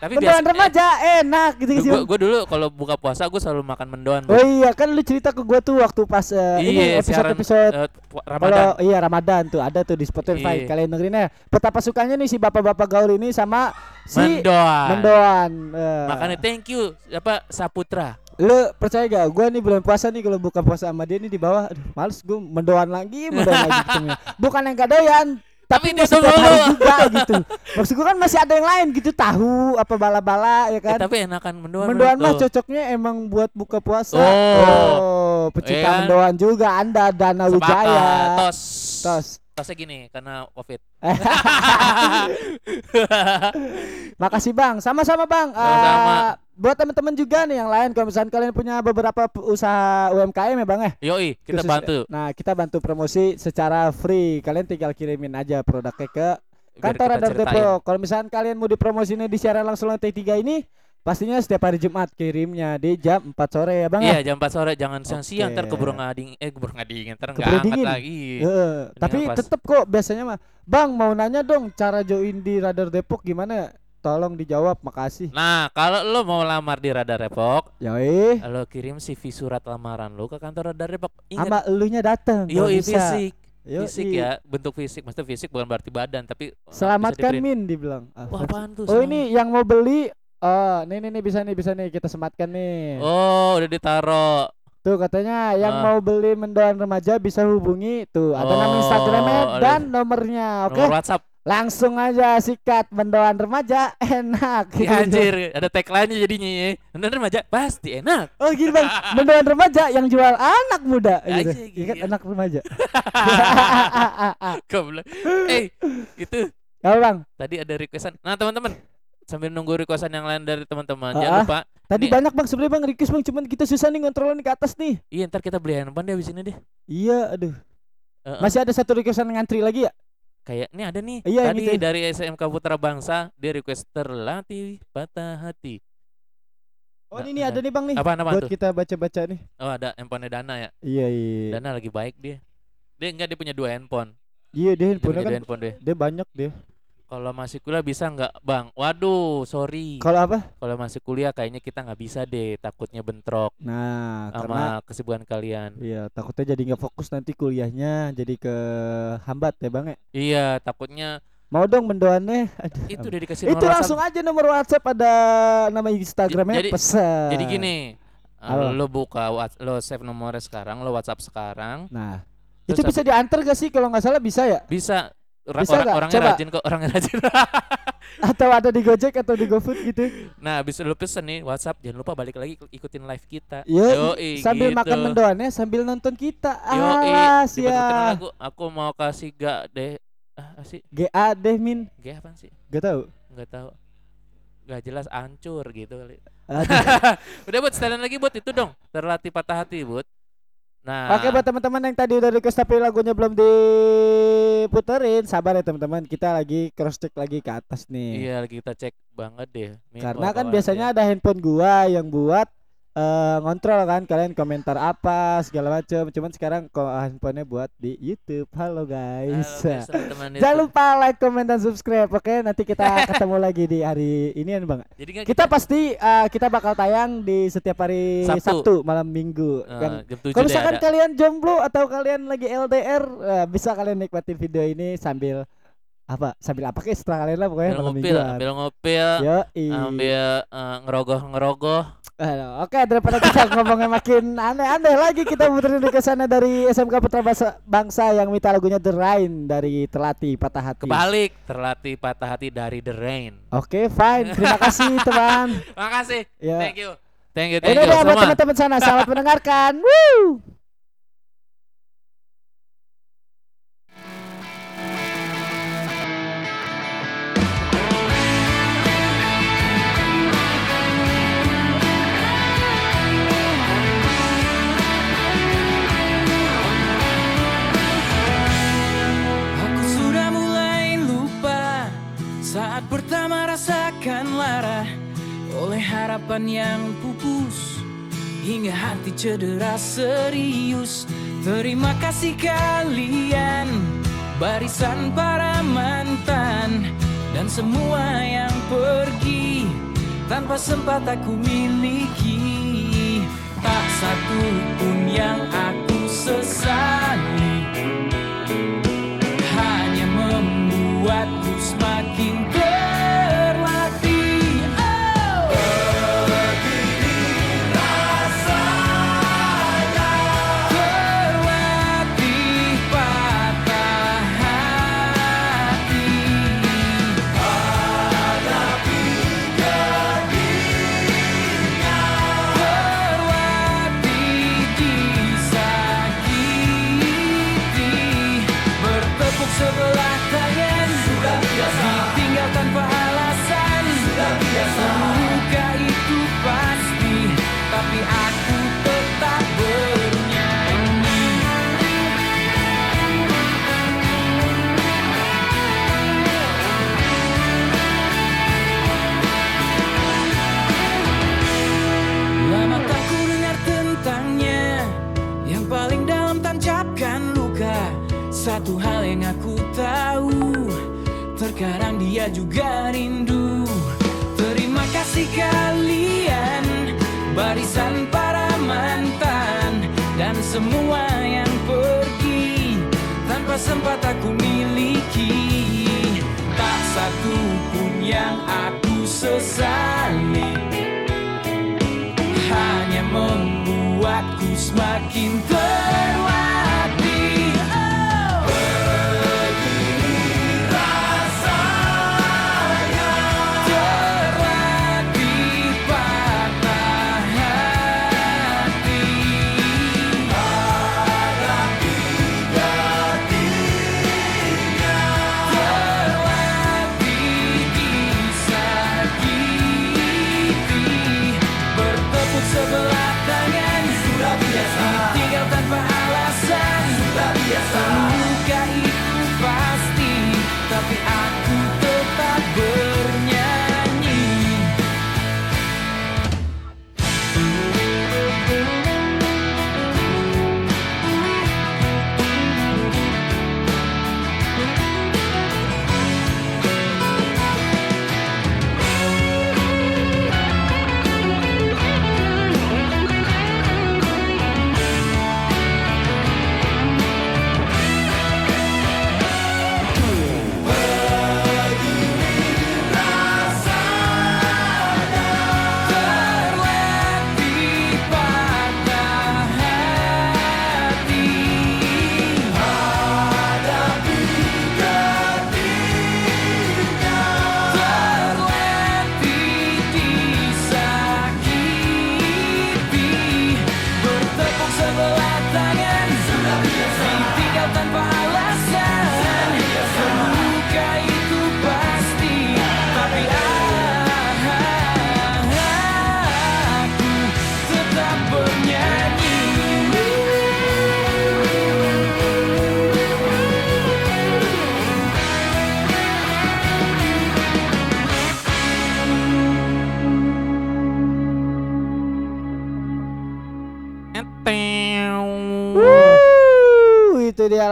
[SPEAKER 1] Tapi
[SPEAKER 2] mendoan
[SPEAKER 1] biasa
[SPEAKER 2] remaja enak gitu sih.
[SPEAKER 1] gue dulu kalau buka puasa gue selalu makan mendoan.
[SPEAKER 2] Oh iya kan lu cerita ke gua tuh waktu pas ini
[SPEAKER 1] iya, siaran,
[SPEAKER 2] episode-episode
[SPEAKER 1] eh, pu-
[SPEAKER 2] kalau
[SPEAKER 1] Ramadan.
[SPEAKER 2] iya Ramadan tuh ada tuh di Spotify
[SPEAKER 1] Iya.
[SPEAKER 2] kalian dengerin ya. Betapa sukanya nih si bapak-bapak gaul ini sama si
[SPEAKER 1] mendoan.
[SPEAKER 2] mendoan. Eh,
[SPEAKER 1] Makanya thank you apa Saputra.
[SPEAKER 2] lu percaya gak? Gua nih bulan puasa nih kalau buka puasa sama dia nih di bawah, aduh, males gua mendoan lagi, mendoan lagi ketemunya. Bukan yang gak doyan, tapi
[SPEAKER 1] Tapi dia
[SPEAKER 2] hari juga gitu. Maksud gua kan masih ada yang lain gitu, tahu apa bala-bala ya
[SPEAKER 1] Eh,
[SPEAKER 2] kan.
[SPEAKER 1] tapi enakan mendoan.
[SPEAKER 2] Mendoan mah cocoknya emang buat buka puasa.
[SPEAKER 1] Oh.
[SPEAKER 2] pecinta
[SPEAKER 1] Iya kan?
[SPEAKER 2] mendoan juga Anda Dana
[SPEAKER 1] Sepakat.
[SPEAKER 2] Wijaya.
[SPEAKER 1] Tos.
[SPEAKER 2] Tos.
[SPEAKER 1] Tosnya gini karena covid.
[SPEAKER 2] Makasih Bang. Sama-sama Bang.
[SPEAKER 1] Sama-sama.
[SPEAKER 2] Eh, buat teman-teman juga nih yang lain kalau misalnya kalian punya beberapa usaha UMKM ya Bang ya.
[SPEAKER 1] Yoi, kita
[SPEAKER 2] Khusus-
[SPEAKER 1] bantu.
[SPEAKER 2] Nah, kita bantu promosi secara free. Kalian tinggal kirimin aja produknya ke kantor Radar. Depok. Kalau misalnya kalian mau dipromosinya di siaran langsung lantai 3 ini, pastinya setiap hari Jumat kirimnya di jam 4 sore ya Bang
[SPEAKER 1] Iya,
[SPEAKER 2] ya.
[SPEAKER 1] jam 4 sore jangan siang-siang ntar
[SPEAKER 2] Oke.
[SPEAKER 1] keburu ngading eh keburu ngading ntar
[SPEAKER 2] Keburu
[SPEAKER 1] enggak angkat
[SPEAKER 2] dingin.
[SPEAKER 1] lagi.
[SPEAKER 2] Heeh, tapi
[SPEAKER 1] pas.
[SPEAKER 2] tetep kok biasanya mah Bang mau nanya dong cara join di Radar Depok gimana? Tolong dijawab, makasih.
[SPEAKER 1] Nah, kalau lo mau lamar di Radar Depok,
[SPEAKER 2] Yoi,
[SPEAKER 1] lo kirim CV surat lamaran lo ke kantor Radar Depok.
[SPEAKER 2] sama elunya datang.
[SPEAKER 1] yoi
[SPEAKER 2] bisa.
[SPEAKER 1] fisik.
[SPEAKER 2] Yoi.
[SPEAKER 1] Fisik ya, bentuk fisik. Maksudnya fisik bukan berarti badan, tapi uh, bisa
[SPEAKER 2] Selamatkan. Min dibilang. Ah,
[SPEAKER 1] Wah, apaan tuh?
[SPEAKER 2] Oh ini yang mau beli Oh, nih nih nih bisa nih bisa nih kita sematkan nih.
[SPEAKER 1] Oh, udah ditaro.
[SPEAKER 2] Tuh katanya yang
[SPEAKER 1] Ah.
[SPEAKER 2] mau beli mendoan remaja bisa hubungi tuh ada nama
[SPEAKER 1] Oh,
[SPEAKER 2] Instagramnya
[SPEAKER 1] ada.
[SPEAKER 2] dan nomornya. Oke,
[SPEAKER 1] Nomor WhatsApp.
[SPEAKER 2] Langsung aja sikat mendoan remaja enak.
[SPEAKER 1] Ya, anjir, ada tagline-nya jadinya ya. Bener remaja pasti enak.
[SPEAKER 2] Oh gini bang, mendoan remaja yang jual anak muda gitu.
[SPEAKER 1] Aja,
[SPEAKER 2] kan
[SPEAKER 1] gila.
[SPEAKER 2] anak remaja.
[SPEAKER 1] Goblok. Eh, itu
[SPEAKER 2] Apa bang?
[SPEAKER 1] tadi ada requestan. Nah, teman-teman, sambil nunggu requestan yang lain dari teman-teman, jangan lupa.
[SPEAKER 2] Tadi
[SPEAKER 1] Nih.
[SPEAKER 2] banyak bang sebenarnya bang request bang, cuman kita susah nih ngontrolin ke atas nih.
[SPEAKER 1] Iya, ntar kita beli handphone deh abis ini deh.
[SPEAKER 2] Iya, aduh.
[SPEAKER 1] Eh, eh.
[SPEAKER 2] Masih ada satu requestan ngantri lagi ya?
[SPEAKER 1] Kayak ini ada nih.
[SPEAKER 2] Iya,
[SPEAKER 1] tadi
[SPEAKER 2] itu.
[SPEAKER 1] dari SMK Putra Bangsa dia request terlatih patah hati.
[SPEAKER 2] Oh
[SPEAKER 1] Nah,
[SPEAKER 2] ini ada nih bang nih.
[SPEAKER 1] Apaan apaan
[SPEAKER 2] Buat
[SPEAKER 1] tuh?
[SPEAKER 2] kita baca-baca nih.
[SPEAKER 1] Oh, ada handphonenya Dana ya.
[SPEAKER 2] Iya iya.
[SPEAKER 1] Dana lagi baik dia. Dia enggak dia punya dua handphone.
[SPEAKER 2] Iya dia
[SPEAKER 1] Dia
[SPEAKER 2] handphone
[SPEAKER 1] punya
[SPEAKER 2] kan
[SPEAKER 1] handphone deh.
[SPEAKER 2] dia banyak dia.
[SPEAKER 1] Kalau masih kuliah bisa nggak, Bang? Waduh, sorry.
[SPEAKER 2] Kalau apa?
[SPEAKER 1] Kalau masih kuliah kayaknya kita nggak bisa deh, takutnya bentrok
[SPEAKER 2] Nah,
[SPEAKER 1] sama
[SPEAKER 2] karena
[SPEAKER 1] kesibukan kalian.
[SPEAKER 2] iya takutnya jadi nggak fokus nanti kuliahnya jadi ke hambat ya bang ya.
[SPEAKER 1] Iya, takutnya
[SPEAKER 2] Mau dong mendoannya? Aduh,
[SPEAKER 1] itu udah dikasih
[SPEAKER 2] Itu
[SPEAKER 1] nomor
[SPEAKER 2] langsung aja nomor WhatsApp ada nama Instagramnya
[SPEAKER 1] Jadi-
[SPEAKER 2] pesan.
[SPEAKER 1] Jadi gini, uh,
[SPEAKER 2] Apa?
[SPEAKER 1] lo buka lo save nomornya sekarang, lo WhatsApp sekarang,
[SPEAKER 2] Nah, itu bisa diantar gak sih kalau nggak salah bisa ya?
[SPEAKER 1] bisa
[SPEAKER 2] Bisa
[SPEAKER 1] orang orangnya
[SPEAKER 2] Coba.
[SPEAKER 1] rajin kok, orangnya rajin.
[SPEAKER 2] Atau ada di Gojek atau di GoFood gitu?
[SPEAKER 1] nah, habis lo pesen nih WhatsApp, jangan lupa balik lagi ikutin live kita.
[SPEAKER 2] Yo,
[SPEAKER 1] Yoi,
[SPEAKER 2] sambil
[SPEAKER 1] gitu.
[SPEAKER 2] makan mendoannya sambil nonton kita.
[SPEAKER 1] Yoi,
[SPEAKER 2] Ah, sia.
[SPEAKER 1] lagu, aku mau kasih gak deh. Ah, sih?
[SPEAKER 2] GA deh min,
[SPEAKER 1] Gak apa sih?
[SPEAKER 2] gak tahu.
[SPEAKER 1] Nggak tahu. Gak jelas ancur gitu kali. Udah buat sekalian lagi buat itu dong. Terlatih patah hati, Bud. Nah,
[SPEAKER 2] Oke buat teman-teman yang tadi udah request tapi lagunya belum diputerin, sabar ya teman-teman. Kita lagi cross check lagi ke atas nih.
[SPEAKER 1] Iya, lagi kita cek banget deh.
[SPEAKER 2] Karena kan biasanya
[SPEAKER 1] ya.
[SPEAKER 2] ada handphone gua yang buat eh, ngontrol kan kalian komentar apa segala macam. Cuman sekarang kok handphonenya buat di YouTube. Halo
[SPEAKER 1] Halo,
[SPEAKER 2] guys.
[SPEAKER 1] guys, teman-teman
[SPEAKER 2] Jangan lupa like, comment dan subscribe. Oke, nanti kita ketemu lagi di hari ini ya, Bang.
[SPEAKER 1] Jadi kan
[SPEAKER 2] Kita pasti eh, kita bakal tayang di setiap hari
[SPEAKER 1] Sabtu.
[SPEAKER 2] Sabtu, malam Minggu. Yang
[SPEAKER 1] jam 7
[SPEAKER 2] kalau misalkan
[SPEAKER 1] ada.
[SPEAKER 2] kalian jomblo atau kalian lagi LDR, eh, bisa kalian nikmatin video ini sambil apa? Sambil apa kayak setelah kalian lah pokoknya
[SPEAKER 1] Ambil
[SPEAKER 2] malam
[SPEAKER 1] ngopil,
[SPEAKER 2] mingguan.
[SPEAKER 1] ambil ngopil,
[SPEAKER 2] Yo,
[SPEAKER 1] ambil eh, ngerogoh-ngerogoh.
[SPEAKER 2] Oke, daripada kita ngomongnya makin aneh-aneh lagi, kita muterin ke sana dari SMK Putra Bangsa, Bangsa yang minta lagunya The Rain dari Telati Patah Hati.
[SPEAKER 1] Kebalik, terlatih patah hati dari The Rain.
[SPEAKER 2] Oke, fine. Terima kasih, teman.
[SPEAKER 1] Makasih.
[SPEAKER 2] Ya.
[SPEAKER 1] Thank you. Thank you, thank
[SPEAKER 2] Ini
[SPEAKER 1] you
[SPEAKER 2] dia buat
[SPEAKER 1] semua.
[SPEAKER 2] teman-teman sana. Selamat mendengarkan. Woo!
[SPEAKER 3] Harapan yang pupus hingga hati cedera serius. Terima kasih kalian barisan para mantan dan semua yang pergi tanpa sempat aku miliki Tak satu pun yang aku sesali Hanya membuatku semakin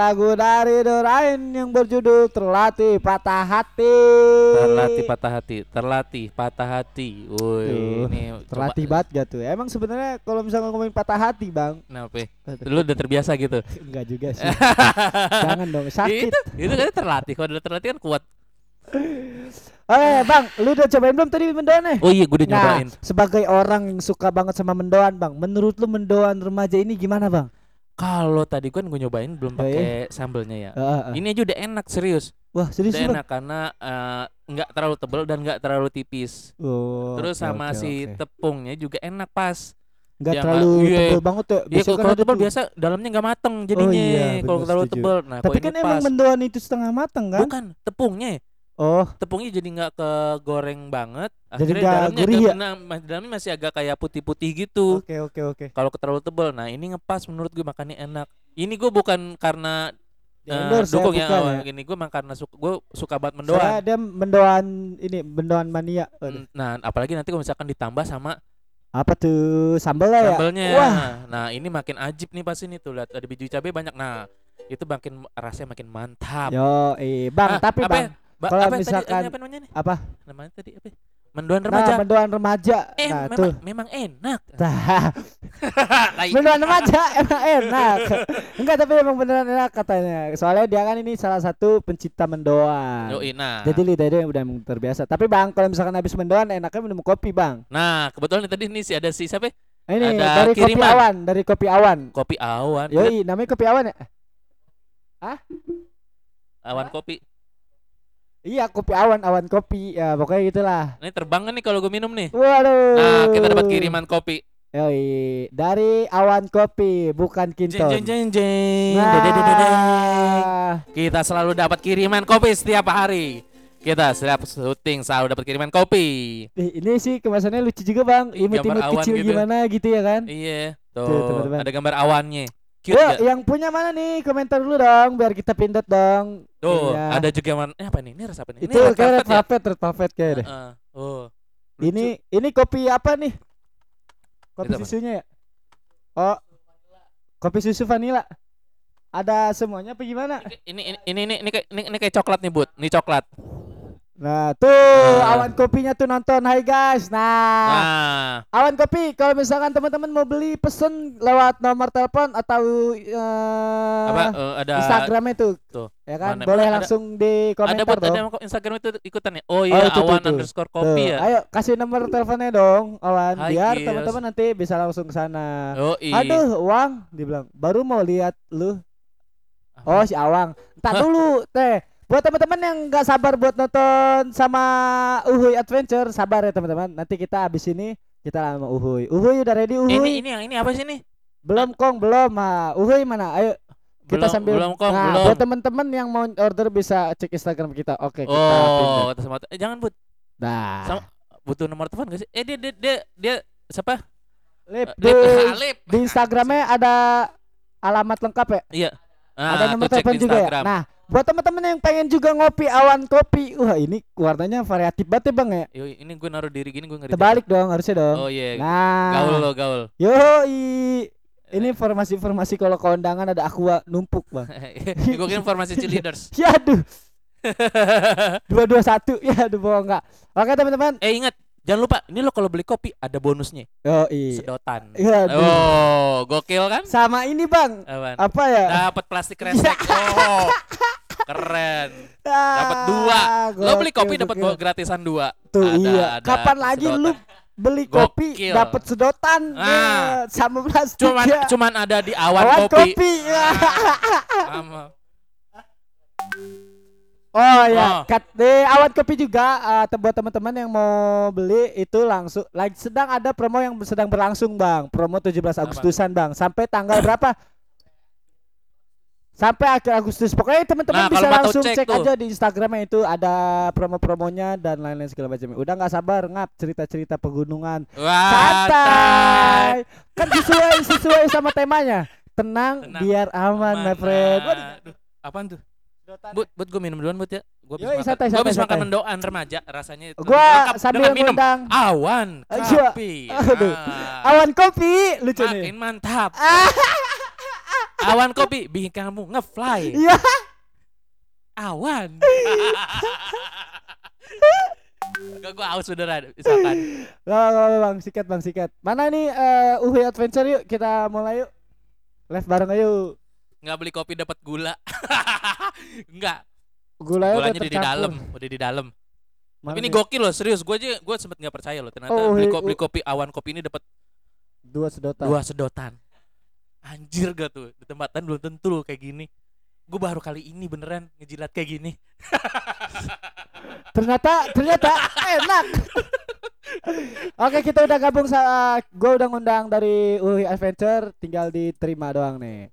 [SPEAKER 2] lagu dari Dorain yang berjudul Terlatih Patah Hati.
[SPEAKER 1] Terlatih patah hati, terlatih patah hati. Woi, ini
[SPEAKER 2] Terlatih
[SPEAKER 1] coba-
[SPEAKER 2] banget gak tuh? Emang sebenarnya kalau misalnya ngomongin patah hati, Bang,
[SPEAKER 1] Kenapa? Lu udah terbiasa gitu.
[SPEAKER 2] enggak juga sih. Jangan dong, sakit.
[SPEAKER 1] itu itu kan terlatih. Kalau udah terlatih kan kuat.
[SPEAKER 2] Eh, Bang, lu udah cobain belum tadi mendoan eh?
[SPEAKER 1] Oh iya, gue udah
[SPEAKER 2] Nah,
[SPEAKER 1] nyobain.
[SPEAKER 2] sebagai orang yang suka banget sama mendoan, Bang, menurut lu mendoan remaja ini gimana, Bang?
[SPEAKER 1] Kalau tadi kan gue nyobain belum
[SPEAKER 2] Oh, iya?
[SPEAKER 1] pakai sambelnya ya.
[SPEAKER 2] Eh, eh.
[SPEAKER 1] Ini aja udah enak serius.
[SPEAKER 2] Wah, serius
[SPEAKER 1] Udah enak karena eh, nggak terlalu tebel dan nggak terlalu tipis.
[SPEAKER 2] Oh,
[SPEAKER 1] Terus
[SPEAKER 2] oke,
[SPEAKER 1] sama
[SPEAKER 2] oke,
[SPEAKER 1] si
[SPEAKER 2] oke.
[SPEAKER 1] tepungnya juga enak pas.
[SPEAKER 2] nggak
[SPEAKER 1] ya,
[SPEAKER 2] terlalu
[SPEAKER 1] iya.
[SPEAKER 2] tebel banget ya.
[SPEAKER 1] Iya kalau
[SPEAKER 2] kan
[SPEAKER 1] biasa dalamnya nggak mateng jadinya.
[SPEAKER 2] iya,
[SPEAKER 1] kalau terlalu
[SPEAKER 2] setuju.
[SPEAKER 1] tebel. Nah,
[SPEAKER 2] Tapi kan emang mendoan itu setengah matang kan?
[SPEAKER 1] Bukan tepungnya.
[SPEAKER 2] Oh,
[SPEAKER 1] Tepungnya jadi nggak kegoreng banget.
[SPEAKER 2] Jadi
[SPEAKER 1] Akhirnya dalamnya
[SPEAKER 2] gurih ya?
[SPEAKER 1] nah, dalamnya masih agak kayak putih-putih gitu.
[SPEAKER 2] oke oke oke.
[SPEAKER 1] Kalau terlalu tebel, nah ini ngepas menurut gue makannya enak. Ini gue bukan karena
[SPEAKER 2] ya,
[SPEAKER 1] dukung ya,
[SPEAKER 2] bukan ya.
[SPEAKER 1] ini gue emang karena suka gue suka banget
[SPEAKER 2] Saya
[SPEAKER 1] mendoan.
[SPEAKER 2] ada mendoan ini mendoan mania. Waduh.
[SPEAKER 1] Nah, apalagi nanti kalau misalkan ditambah sama
[SPEAKER 2] Apa tuh sambelnya ya?
[SPEAKER 1] sambelnya.
[SPEAKER 2] Wah.
[SPEAKER 1] Nah, ini makin ajib nih pas ini tuh lihat ada biji cabai banyak. Nah, itu makin rasanya makin mantap.
[SPEAKER 2] Yo, eh, Bang,
[SPEAKER 1] Ah,
[SPEAKER 2] tapi Bang,
[SPEAKER 1] ya? Ba-
[SPEAKER 2] kalau
[SPEAKER 1] apa tadi,
[SPEAKER 2] misalkan-
[SPEAKER 1] ini apa namanya nih?
[SPEAKER 2] apa?
[SPEAKER 1] Namanya tadi apa? Mendoan
[SPEAKER 2] Nah,
[SPEAKER 1] remaja.
[SPEAKER 2] mendoan remaja.
[SPEAKER 1] eh,
[SPEAKER 2] nah,
[SPEAKER 1] memang,
[SPEAKER 2] tuh.
[SPEAKER 1] memang enak. Tai.
[SPEAKER 2] mendoan remaja emang enak. Enggak, tapi emang beneran enak katanya. Soalnya dia kan ini salah satu pencipta mendoan.
[SPEAKER 1] Nah.
[SPEAKER 2] Jadi lidahnya udah emang terbiasa. Tapi Bang, kalau misalkan habis mendoan enaknya minum kopi, Bang.
[SPEAKER 1] Nah, kebetulan tadi nih si ada si siapa?
[SPEAKER 2] Ini
[SPEAKER 1] Ada
[SPEAKER 2] dari kopi
[SPEAKER 1] kiriman.
[SPEAKER 2] awan, dari kopi awan.
[SPEAKER 1] Kopi awan.
[SPEAKER 2] Yoi, namanya kopi awan ya?
[SPEAKER 1] Awan kopi.
[SPEAKER 2] Iya, kopi awan, awan kopi. Ya, pokoknya gitulah.
[SPEAKER 1] Ini terbang kan nih kalau gue minum nih.
[SPEAKER 2] Waduh.
[SPEAKER 1] Nah, kita dapat kiriman kopi.
[SPEAKER 2] Yoi, dari awan kopi, bukan
[SPEAKER 1] Jeng
[SPEAKER 2] Kinton.
[SPEAKER 1] jeng jeng jeng.
[SPEAKER 2] Nah,
[SPEAKER 1] Kita selalu dapat kiriman kopi setiap hari. Kita setiap syuting selalu dapat kiriman kopi.
[SPEAKER 2] ih, ini sih kemasannya lucu juga bang, imut-imut
[SPEAKER 1] gambar awan
[SPEAKER 2] kecil
[SPEAKER 1] gitu.
[SPEAKER 2] gimana gitu ya kan?
[SPEAKER 1] Iya,
[SPEAKER 2] Tuh,
[SPEAKER 1] tuh.
[SPEAKER 2] teman-teman.
[SPEAKER 1] Ada gambar awannya. Cute gak?
[SPEAKER 2] yang punya mana nih? Komentar dulu dong, biar kita pindot dong.
[SPEAKER 1] Tuh,
[SPEAKER 2] Iya.
[SPEAKER 1] ada juga mana? Eh, apa nih? Ini rasa apa nih?
[SPEAKER 2] Itu
[SPEAKER 1] ini
[SPEAKER 2] kayak red
[SPEAKER 1] velvet ya?
[SPEAKER 2] velvet, red velvet kayak deh.
[SPEAKER 1] Oh. lucu.
[SPEAKER 2] Ini ini kopi apa nih? Kopi
[SPEAKER 1] Itu
[SPEAKER 2] susunya ya? Oh, kopi susu vanila. Ada semuanya apa gimana?
[SPEAKER 1] ini ini ini ini ini kayak ini, ini kayak coklat nih, Bud. Ini coklat.
[SPEAKER 2] Nah, tuh
[SPEAKER 1] Nah.
[SPEAKER 2] awan kopinya tuh nonton. Hai guys. Nah,
[SPEAKER 1] Nah,
[SPEAKER 2] awan kopi kalau misalkan teman-teman mau beli pesen lewat nomor telepon atau eh,
[SPEAKER 1] apa eh, ada
[SPEAKER 2] Instagramnya tuh.
[SPEAKER 1] Tuh.
[SPEAKER 2] Ya kan?
[SPEAKER 1] Mana?
[SPEAKER 2] Boleh
[SPEAKER 1] Ada-
[SPEAKER 2] langsung di
[SPEAKER 1] ada
[SPEAKER 2] komentar
[SPEAKER 1] buat
[SPEAKER 2] dong.
[SPEAKER 1] ada Instagram itu ikutan ya. Oh iya,
[SPEAKER 2] itu tuh,
[SPEAKER 1] awan
[SPEAKER 2] tuh.
[SPEAKER 1] underscore
[SPEAKER 2] Tuh,
[SPEAKER 1] kopi ya.
[SPEAKER 2] Ayo kasih nomor teleponnya dong, Awan,
[SPEAKER 1] Hai,
[SPEAKER 2] biar teman-teman nanti bisa langsung ke sana.
[SPEAKER 1] Oh iya.
[SPEAKER 2] Aduh, Uang, dibilang baru mau lihat lu. Oh, si Awang. Entar dulu, teh. Buat teman-teman yang nggak sabar buat nonton sama Uhuy Adventure, sabar ya teman-teman. Nanti kita habis ini kita sama Uhuy. Uhuy udah ready Uhuy?
[SPEAKER 1] ini ini yang ini apa sih nih?
[SPEAKER 2] Belum Kong, belum. Ha, Uhuy mana? Ayo kita
[SPEAKER 1] belum,
[SPEAKER 2] sambil
[SPEAKER 1] belum kok,
[SPEAKER 2] nah,
[SPEAKER 1] belum.
[SPEAKER 2] buat teman-teman yang mau order bisa cek Instagram kita. Oke, kita
[SPEAKER 1] oh, atas mata. Eh, jangan Bud.
[SPEAKER 2] Nah,
[SPEAKER 1] Sama- Butuh nomor telepon gak sih? Eh dia dia dia, dia siapa?
[SPEAKER 2] Lip, di,
[SPEAKER 1] Lip, Lip.
[SPEAKER 2] di Instagramnya ada alamat lengkap ya?
[SPEAKER 1] Iya. Nah,
[SPEAKER 2] ada nomor telepon juga ya. Nah, buat teman-teman yang pengen juga ngopi awan kopi, wah ini warnanya variatif banget ya bang ya.
[SPEAKER 1] Yoi, ini gue naruh diri gini gue ngeri.
[SPEAKER 2] Terbalik dong harusnya dong.
[SPEAKER 1] Oh iya.
[SPEAKER 2] Nah,
[SPEAKER 1] Gaul lo, gaul.
[SPEAKER 2] yoi. Ini informasi-informasi kalau ke undangan ada aqua numpuk bang.
[SPEAKER 1] gue kira informasi cheerleaders.
[SPEAKER 2] Ya aduh, dua dua satu, ya aduh bohong nggak. Oke teman-teman,
[SPEAKER 1] eh ingat, jangan lupa, ini lo kalau beli kopi ada bonusnya,
[SPEAKER 2] yoi.
[SPEAKER 1] sedotan.
[SPEAKER 2] Ya aduh.
[SPEAKER 1] Oh, gokil kan?
[SPEAKER 2] Sama ini bang,
[SPEAKER 1] Apaan?
[SPEAKER 2] apa ya?
[SPEAKER 1] Dapat plastik resek. Oh, keren. Dapat dua. Lo beli kopi dapat
[SPEAKER 2] Ah, gokil.
[SPEAKER 1] gratisan dua.
[SPEAKER 2] Tuh
[SPEAKER 1] Ada-
[SPEAKER 2] iya.
[SPEAKER 1] ada
[SPEAKER 2] Kapan lagi
[SPEAKER 1] sedotan.
[SPEAKER 2] lu beli kopi
[SPEAKER 1] Gokil.
[SPEAKER 2] dapat sedotan
[SPEAKER 1] Ah.
[SPEAKER 2] ya, sama plastik
[SPEAKER 1] Cuman
[SPEAKER 2] ya.
[SPEAKER 1] cuman ada di awan,
[SPEAKER 2] Awan
[SPEAKER 1] kopi.
[SPEAKER 2] kopi. ya.
[SPEAKER 1] Sama.
[SPEAKER 2] Oh ya,
[SPEAKER 1] Oh.
[SPEAKER 2] kat di awan kopi juga eh, te- buat teman-teman yang mau beli itu langsung lagi sedang ada promo yang sedang berlangsung, Bang. Promo 17 Agustusan, Bang. Sampai tanggal berapa? Sampai akhir Agustus. Pokoknya teman-teman
[SPEAKER 1] Nah,
[SPEAKER 2] bisa langsung
[SPEAKER 1] cek
[SPEAKER 2] cek
[SPEAKER 1] tuh.
[SPEAKER 2] aja di Instagramnya itu ada promo-promonya dan lain-lain segala macam. Udah nggak sabar ngap cerita-cerita pegunungan.
[SPEAKER 1] Wah,
[SPEAKER 2] Santai. Kan sesuai sesuai sama temanya. Tenang,
[SPEAKER 1] Tenang,
[SPEAKER 2] biar aman, my friend. Waduh,
[SPEAKER 1] Aduh, apaan tuh? Bud, bud gue minum duluan bud ya. Gue makan,
[SPEAKER 2] santai,
[SPEAKER 1] gua habis
[SPEAKER 2] santai,
[SPEAKER 1] makan mendoan remaja rasanya lengkap
[SPEAKER 2] sambil
[SPEAKER 1] minum
[SPEAKER 2] ngundang
[SPEAKER 1] awan kopi.
[SPEAKER 2] Aduh.
[SPEAKER 1] Ah,
[SPEAKER 2] awan kopi lucu
[SPEAKER 1] makin
[SPEAKER 2] nih.
[SPEAKER 1] mantap. awan kopi bikin kamu ngefly.
[SPEAKER 2] Iya.
[SPEAKER 1] Awan. Gak gue aus beneran misalkan.
[SPEAKER 2] Gak apa bang, sikat bang, sikat. Mana nih eh Uhuy Adventure yuk, kita mulai yuk. Live bareng ayo.
[SPEAKER 1] Nggak beli kopi dapat gula. Enggak,
[SPEAKER 2] Gulanya udah
[SPEAKER 1] gulanya di
[SPEAKER 2] tercampur.
[SPEAKER 1] dalam, udah di dalam. Tapi ini gokil loh, serius. Gue aja gue sempet nggak percaya loh. Ternyata
[SPEAKER 2] Oh,
[SPEAKER 1] beli,
[SPEAKER 2] hi-
[SPEAKER 1] kopi, beli kopi awan kopi ini dapat
[SPEAKER 2] dua sedotan.
[SPEAKER 1] dua sedotan. Anjir gak tuh di tempatan belum tentu loh kayak gini. Gue baru kali ini beneran ngejilat kayak gini.
[SPEAKER 2] Ternyata ternyata enak. Oke, kita udah gabung sa gue udah ngundang dari Uhuy Adventure, tinggal diterima doang nih.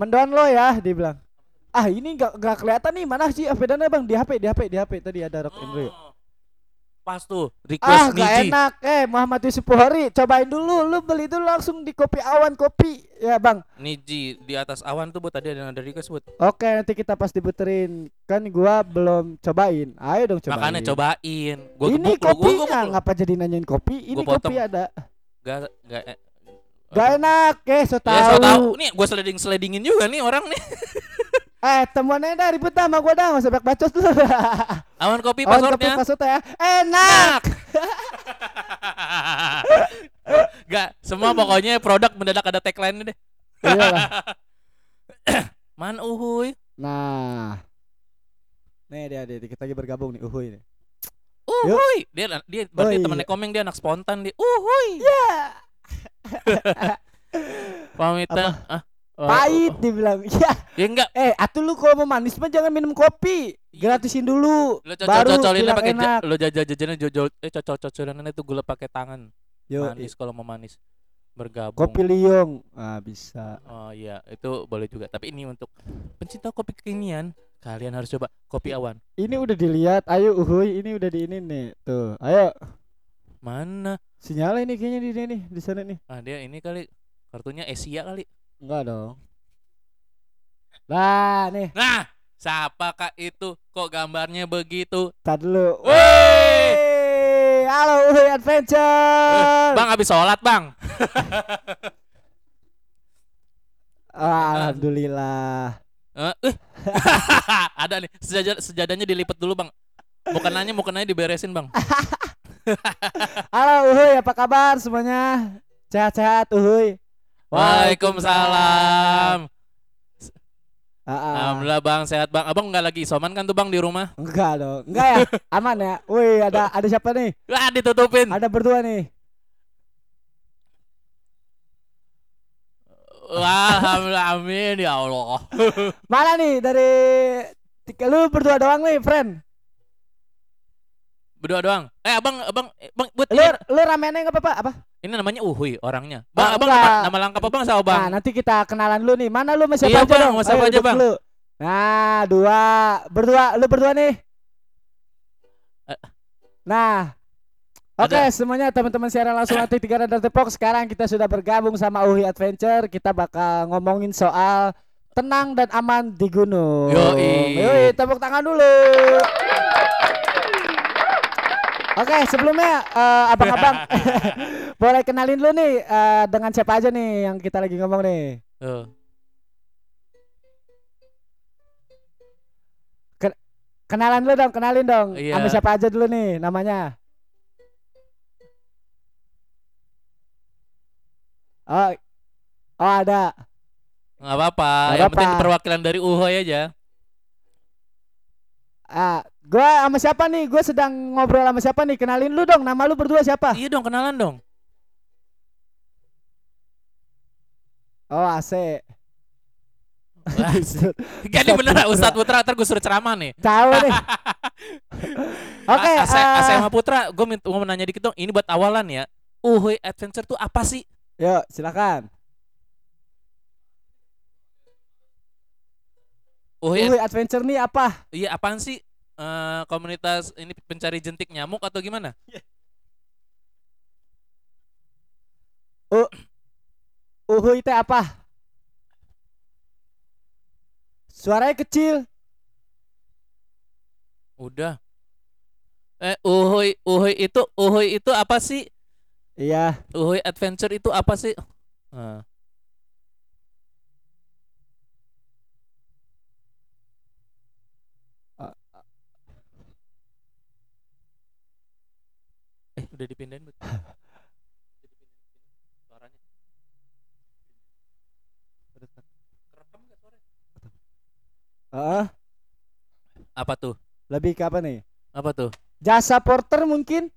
[SPEAKER 2] Mendoan lo ya, dibilang. Ah, ini nggak nggak kelihatan nih mana sih sepedanya Bang? Di HP, di HP, di HP tadi ada rock and roll.
[SPEAKER 1] Oh, Pas tuh
[SPEAKER 2] Ah,
[SPEAKER 1] request
[SPEAKER 2] gak
[SPEAKER 1] Niji.
[SPEAKER 2] enak. Eh, Muhammad Yusuf Puhori, cobain dulu. Lu beli dulu langsung di kopi awan kopi. Ya, Bang.
[SPEAKER 1] Niji di atas awan tuh buat tadi ada ada request buat.
[SPEAKER 2] Oke, nanti kita pasti puterin. Kan gua belum cobain. Ayo dong cobain.
[SPEAKER 1] Makanya cobain. Gua
[SPEAKER 2] ini
[SPEAKER 1] gebuk gua gebuk lu.
[SPEAKER 2] ngapa jadi nanyain kopi? Ini kopi ada.
[SPEAKER 1] Gak gak eh,
[SPEAKER 2] Gak enak, eh so
[SPEAKER 1] Ya, so
[SPEAKER 2] tahu.
[SPEAKER 1] tahu. Nih gue sliding slidingin juga nih orang nih.
[SPEAKER 2] Eh, temuannya dah ribut sama gua dah, nggak usah banyak bacot lu.
[SPEAKER 1] Awan kopi
[SPEAKER 2] kopi
[SPEAKER 1] passwordnya.
[SPEAKER 2] passwordnya ya. Enak.
[SPEAKER 1] Gak, semua pokoknya produk mendadak ada tagline deh. Man uhuy.
[SPEAKER 2] Nah. Nih dia, dia, kita lagi bergabung nih, uhuy nih.
[SPEAKER 1] Uhuy. Dia dia berarti temannya
[SPEAKER 2] iya.
[SPEAKER 1] komeng dia anak spontan dia. Uhuy.
[SPEAKER 2] Ya.
[SPEAKER 1] Pamitan. Ah. oh,
[SPEAKER 2] Pahit
[SPEAKER 1] oh.
[SPEAKER 2] dibilang. Ya,
[SPEAKER 1] Ya enggak.
[SPEAKER 2] eh, atuh lu kalau mau manis mah jangan minum kopi. Gratisin dulu.
[SPEAKER 1] Lo
[SPEAKER 2] baru
[SPEAKER 1] cocol-cocolin
[SPEAKER 2] bilang
[SPEAKER 1] pakai
[SPEAKER 2] enak.
[SPEAKER 1] ja- lo jajal-jajalan jojol eh cocol-cocolan itu gula pakai tangan.
[SPEAKER 2] Yo,
[SPEAKER 1] manis kalau mau manis. Bergabung.
[SPEAKER 2] kopi liung. Ah, bisa.
[SPEAKER 1] Oh iya, itu boleh juga. Tapi ini untuk pencinta kopi kekinian, kalian harus coba kopi awan.
[SPEAKER 2] Ini udah dilihat. Ayo uhuy, ini udah di ini nih. Tuh, ayo.
[SPEAKER 1] Mana?
[SPEAKER 2] Sinyal ini kayaknya di sini nih, di sana nih.
[SPEAKER 1] Ah dia ini kali kartunya Asia kali.
[SPEAKER 2] Enggak dong. Lah, nih,
[SPEAKER 1] Nah, siapa kak itu? Kok gambarnya begitu?
[SPEAKER 2] tar dulu.
[SPEAKER 1] Woi!
[SPEAKER 2] Halo Uhuy Adventure.
[SPEAKER 1] Bang habis sholat bang.
[SPEAKER 2] Ah, Alhamdulillah.
[SPEAKER 1] Eh, eh. Ada nih sejajar sejadahnya dilipat dulu bang. Bukannya bukannya diberesin bang.
[SPEAKER 2] Halo Uhuy, apa kabar semuanya? Sehat-sehat Uhuy.
[SPEAKER 1] Waalaikumsalam.
[SPEAKER 2] Ah, ah.
[SPEAKER 1] Alhamdulillah bang sehat bang. Abang nggak lagi isoman kan tuh bang di rumah?
[SPEAKER 2] Enggak dong. Enggak ya? Aman ya? Wih, ada ada siapa nih?
[SPEAKER 1] Wah ditutupin.
[SPEAKER 2] Ada berdua nih.
[SPEAKER 1] Wah, Alhamdulillah amin ya Allah.
[SPEAKER 2] Mana nih dari tiga lu berdua doang nih, friend.
[SPEAKER 1] Berdua doang. Eh abang abang eh, bang buat
[SPEAKER 2] Lu
[SPEAKER 1] ini,
[SPEAKER 2] lu ramennya enggak apa-apa? Apa?
[SPEAKER 1] ini namanya Uhuy orangnya. Bang abang nama, nama lengkap abang sama bang.
[SPEAKER 2] Nah, nanti kita kenalan dulu nih. Mana lu siapa
[SPEAKER 1] Iya,
[SPEAKER 2] aja
[SPEAKER 1] Bang,
[SPEAKER 2] dong?
[SPEAKER 1] sama siapa
[SPEAKER 2] Ayo,
[SPEAKER 1] aja, Bang?
[SPEAKER 2] dulu. Nah, dua, berdua, lu berdua nih.
[SPEAKER 1] Eh.
[SPEAKER 2] Nah, Oke semuanya teman-teman siaran langsung nanti tiga radar tepok sekarang kita sudah bergabung sama Uhi Adventure kita bakal ngomongin soal tenang dan aman di gunung.
[SPEAKER 1] Yoi.
[SPEAKER 2] Yoi, tepuk tangan dulu. Oke sebelumnya eh, abang-abang boleh kenalin dulu nih eh, dengan siapa aja nih yang kita lagi ngomong nih.
[SPEAKER 1] Tuh.
[SPEAKER 2] Kenalan dulu dong, kenalin dong.
[SPEAKER 1] Iya.
[SPEAKER 2] Sama siapa aja dulu nih namanya? Oh, oh ada.
[SPEAKER 1] nggak apa-apa. Yang penting perwakilan dari Uhuy aja.
[SPEAKER 2] Ah, gua sama siapa nih? Gua sedang ngobrol sama siapa nih? Kenalin lu dong. Nama lu berdua siapa?
[SPEAKER 1] Iya dong kenalan dong.
[SPEAKER 2] Oh, AC.
[SPEAKER 1] Kan ini bener Ustadz Putra ntar gue suruh ceramah nih.
[SPEAKER 2] Tahu nih. Oke,
[SPEAKER 1] A- Ase-
[SPEAKER 2] eh,
[SPEAKER 1] Asema Putra, gue mau nanya dikit dong. Ini buat awalan ya. Uhuy Adventure tuh apa sih?
[SPEAKER 2] yuk silakan.
[SPEAKER 1] Uhuy,
[SPEAKER 2] Uhuy Adventure nih apa?
[SPEAKER 1] iya apaan sih? Eh, komunitas ini pencari jentik nyamuk atau gimana?
[SPEAKER 2] Uhuy teh apa? Suaranya kecil.
[SPEAKER 1] Udah. Eh, Uhuy, Uhuy itu, Uhuy itu apa sih?
[SPEAKER 2] Iya.
[SPEAKER 1] Uhuy Adventure itu apa sih? Eh, Eh, udah dipindahin, sini suaranya. Kerekam nggak suaranya?
[SPEAKER 2] Heeh.
[SPEAKER 1] Apa tuh?
[SPEAKER 2] lebih ke apa nih?
[SPEAKER 1] Apa tuh?
[SPEAKER 2] Jasa porter mungkin?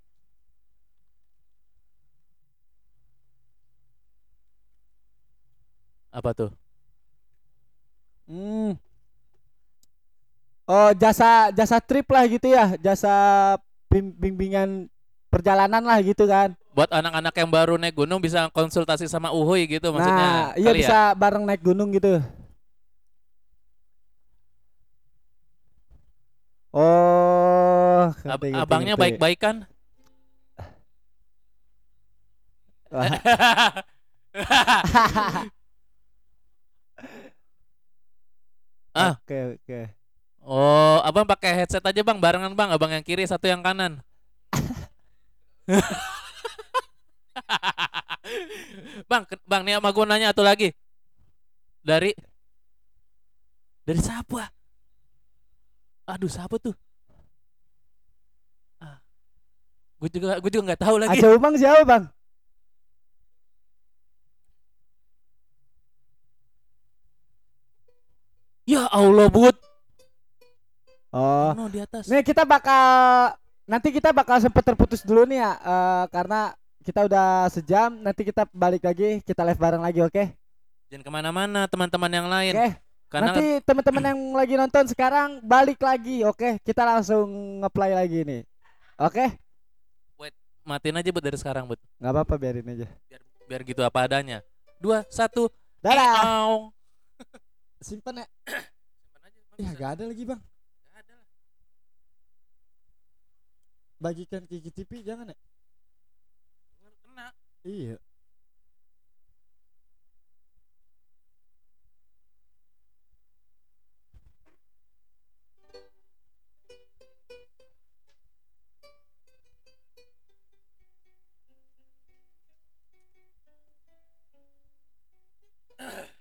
[SPEAKER 1] Apa tuh?
[SPEAKER 2] Hmm. Oh, jasa jasa trip lah gitu ya, jasa bim- bimbingan perjalanan lah gitu kan.
[SPEAKER 1] Buat anak-anak yang baru naik gunung bisa konsultasi sama Uhuy gitu maksudnya.
[SPEAKER 2] nah, iya
[SPEAKER 1] ya?
[SPEAKER 2] bisa bareng naik gunung gitu. Oh,
[SPEAKER 1] Ab-
[SPEAKER 2] ngerti,
[SPEAKER 1] abangnya baik-baik kan? Ah.
[SPEAKER 2] Oke, oke.
[SPEAKER 1] oh, abang pakai headset aja bang, barengan bang. Abang yang kiri, satu yang kanan. bang, bang nih sama gue nanya satu lagi. Dari Dari siapa? Aduh, siapa tuh? Ah. Gue juga gue juga nggak tahu lagi.
[SPEAKER 2] Aceh Umang siapa bang?
[SPEAKER 1] Ya Allah, Bud.
[SPEAKER 2] Oh,
[SPEAKER 1] No di atas.
[SPEAKER 2] nih kita bakal nanti kita bakal sempet terputus dulu nih ya, eh, karena kita udah sejam. Nanti kita balik lagi, kita live bareng lagi, oke?
[SPEAKER 1] Jangan ke mana-mana teman-teman yang lain.
[SPEAKER 2] Oke.
[SPEAKER 1] Karena
[SPEAKER 2] Nanti teman-teman yang lagi nonton sekarang balik lagi, oke? Kita langsung ngeplay lagi nih, oke?
[SPEAKER 1] matiin aja Bud dari sekarang, Bud.
[SPEAKER 2] Nggak apa-apa, biarin aja.
[SPEAKER 1] Biar gitu apa adanya. Dua, satu.
[SPEAKER 2] Dadah. Simpan ya.
[SPEAKER 1] Simpan aja,
[SPEAKER 2] Ya gak ada lagi bang.
[SPEAKER 1] Nggak ada lah.
[SPEAKER 2] Bagikan Kiki TV jangan ya.
[SPEAKER 1] Kena.
[SPEAKER 2] Iya.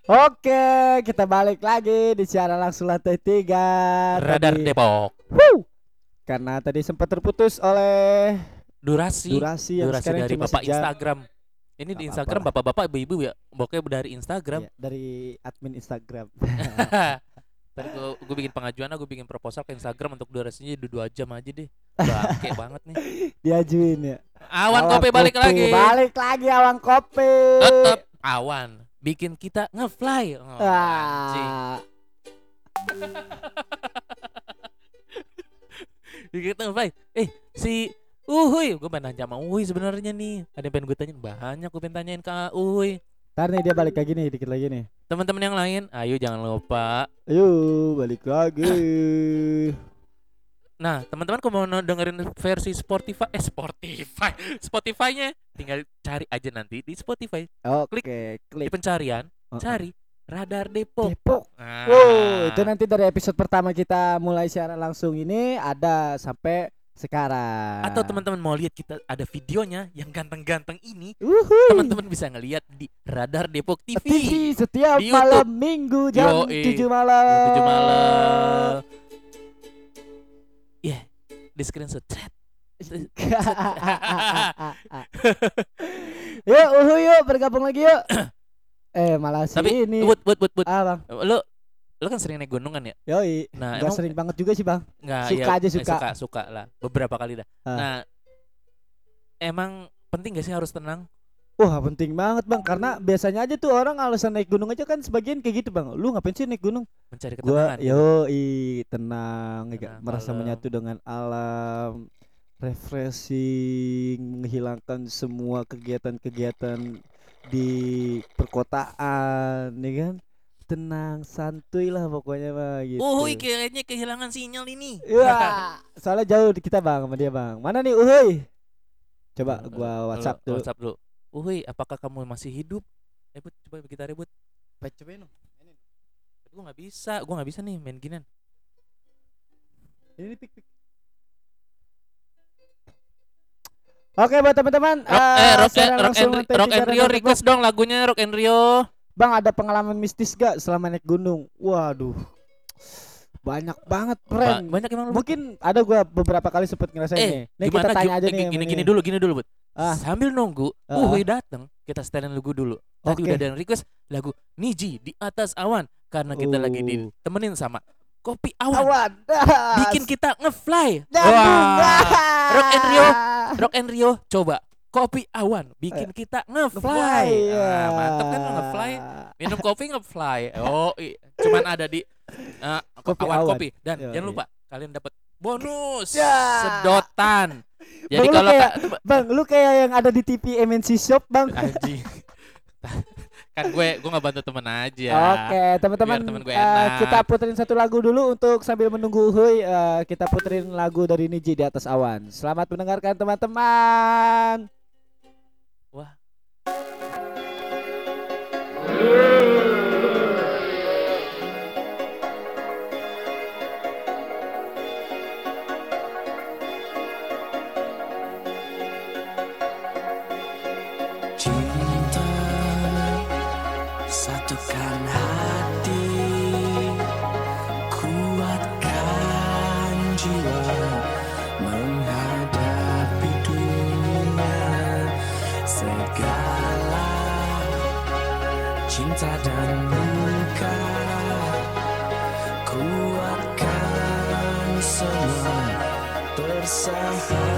[SPEAKER 2] Oke, kita balik lagi di siaran langsung lantai tiga.
[SPEAKER 1] Radar
[SPEAKER 2] Tadi-
[SPEAKER 1] Depok.
[SPEAKER 2] Wuh. Karena tadi sempat terputus oleh
[SPEAKER 1] Durasi.
[SPEAKER 2] durasi yang
[SPEAKER 1] Durasi dari Bapak
[SPEAKER 2] sejam.
[SPEAKER 1] Instagram. Ini
[SPEAKER 2] Nggak
[SPEAKER 1] di Instagram bapak-bapak ibu-ibu ya. Pokoknya dari Instagram.
[SPEAKER 2] Iya, dari admin Instagram.
[SPEAKER 1] Tadi gue bikin pengajuan, gue bikin proposal ke Instagram untuk durasinya di dua jam aja deh. Bangke banget nih.
[SPEAKER 2] Diajuin ya.
[SPEAKER 1] Awan kopi balik lagi.
[SPEAKER 2] Balik lagi awan kopi.
[SPEAKER 1] Tetep awan bikin kita ngefly. Oh.
[SPEAKER 2] Ah,
[SPEAKER 1] kita ngefly. Eh si Uhuy, gue pengen nanya sama Uhuy sebenarnya nih. Ada yang pengen gue tanyain banyak, gue pengen tanyain ke Uhuy.
[SPEAKER 2] Ntar nih dia balik lagi nih dikit lagi nih.
[SPEAKER 1] Teman-teman yang lain, ayo jangan lupa.
[SPEAKER 2] Ayo balik lagi.
[SPEAKER 1] Nah, teman-teman kalau mau dengerin versi Spotify, eh Spotify, Spotify-nya tinggal cari aja nanti di Spotify.
[SPEAKER 2] Oke,
[SPEAKER 1] Di
[SPEAKER 2] klik.
[SPEAKER 1] pencarian,
[SPEAKER 2] Uh-uh.
[SPEAKER 1] cari Radar Depok.
[SPEAKER 2] Depok.
[SPEAKER 1] Nah,
[SPEAKER 2] Wow, itu nanti dari episode pertama kita mulai siaran langsung ini ada sampai sekarang.
[SPEAKER 1] Atau teman-teman mau lihat kita ada videonya yang ganteng-ganteng ini, teman-teman bisa ngelihat di Radar Depok TV.
[SPEAKER 2] TV setiap
[SPEAKER 1] Di
[SPEAKER 2] malam minggu jam
[SPEAKER 1] Yoi.
[SPEAKER 2] 7 malam.
[SPEAKER 1] Jam 7 malam. Ya, di screenshot.
[SPEAKER 2] Yuk, uhu yuk bergabung lagi yuk. eh malah si
[SPEAKER 1] Tapi
[SPEAKER 2] ini.
[SPEAKER 1] but but but but
[SPEAKER 2] Ah bang,
[SPEAKER 1] lu lu kan sering naik gunungan ya?
[SPEAKER 2] yoi.
[SPEAKER 1] Nah,
[SPEAKER 2] Gak
[SPEAKER 1] emang
[SPEAKER 2] sering banget juga sih bang.
[SPEAKER 1] Nggak,
[SPEAKER 2] Suka
[SPEAKER 1] ya,
[SPEAKER 2] aja,
[SPEAKER 1] eh,
[SPEAKER 2] suka.
[SPEAKER 1] suka suka lah beberapa kali dah.
[SPEAKER 2] Ah.
[SPEAKER 1] Nah, emang penting gak sih harus tenang?
[SPEAKER 2] Wah penting banget bang, karena biasanya aja tuh orang alasan naik gunung aja kan sebagian kayak gitu bang. Lu ngapain sih naik gunung?
[SPEAKER 1] Mencari
[SPEAKER 2] Gua
[SPEAKER 1] ketenangan. gitu.
[SPEAKER 2] yoi tenang, ya,
[SPEAKER 1] Tenang,
[SPEAKER 2] merasa menyatu dengan alam, refreshing, menghilangkan semua kegiatan-kegiatan di perkotaan, ya kan? Tenang, santuy lah pokoknya mah gitu.
[SPEAKER 1] Uhuy kayaknya kehilangan sinyal ini.
[SPEAKER 2] Iya, soalnya jauh di kita bang sama dia bang. Mana nih Uhuy? Coba gua WhatsApp dulu.
[SPEAKER 1] WhatsApp dulu. Uhuy, apakah kamu masih hidup? Eh, Bud, coba kita ribut.
[SPEAKER 2] Cobain dong.
[SPEAKER 1] Gue nggak bisa, gue nggak bisa nih main ginian.
[SPEAKER 2] Ini pik pik. Oke buat teman-teman,
[SPEAKER 1] Rock, eh, rock,
[SPEAKER 2] siaran
[SPEAKER 1] rock, and, rock and Rio request dong lagunya Rock and Rio.
[SPEAKER 2] Bang ada pengalaman mistis gak selama naik gunung? Waduh, banyak banget
[SPEAKER 1] Ba-
[SPEAKER 2] prank.
[SPEAKER 1] banyak emang lu.
[SPEAKER 2] Mungkin ada gua beberapa kali sempet ngerasain
[SPEAKER 1] Eh,
[SPEAKER 2] nih. Nih
[SPEAKER 1] gimana
[SPEAKER 2] kita tanya aja
[SPEAKER 1] eh,
[SPEAKER 2] nih.
[SPEAKER 1] gini, gini, dulu, gini dulu, Bud.
[SPEAKER 2] Ah.
[SPEAKER 1] Sambil nunggu,
[SPEAKER 2] Ah.
[SPEAKER 1] Uhuy datang, kita setelin lagu dulu. Tadi
[SPEAKER 2] Oke.
[SPEAKER 1] udah ada yang request lagu Niji di atas awan karena kita lagi
[SPEAKER 2] Oh.
[SPEAKER 1] ditemenin sama kopi awan.
[SPEAKER 2] Awan.
[SPEAKER 1] Bikin kita ngefly.
[SPEAKER 2] Nyambung.
[SPEAKER 1] Rock and Rio, Rock and Rio, coba kopi awan bikin kita ngefly.
[SPEAKER 2] ya.
[SPEAKER 1] Ah, mantap kan ngefly. Minum kopi ngefly. Oh, i- cuman ada di eh,
[SPEAKER 2] Kopi
[SPEAKER 1] awan,
[SPEAKER 2] awan.
[SPEAKER 1] kopi dan
[SPEAKER 2] Yoi.
[SPEAKER 1] jangan lupa kalian dapat bonus
[SPEAKER 2] Ya.
[SPEAKER 1] sedotan. Jadi
[SPEAKER 2] Bang, lu
[SPEAKER 1] kalau
[SPEAKER 2] kayak- Bang, lu kayak yang ada di TV MNC Shop, Bang.
[SPEAKER 1] anjing. kan gue gue nggak bantu temen aja.
[SPEAKER 2] Oke, teman-teman,
[SPEAKER 1] temen gue
[SPEAKER 2] eh,
[SPEAKER 1] enak.
[SPEAKER 2] kita puterin satu lagu dulu untuk sambil menunggu Huy. eh, kita puterin lagu dari Niji di atas awan. Selamat mendengarkan teman-teman.
[SPEAKER 1] Wah.
[SPEAKER 3] Cinta myself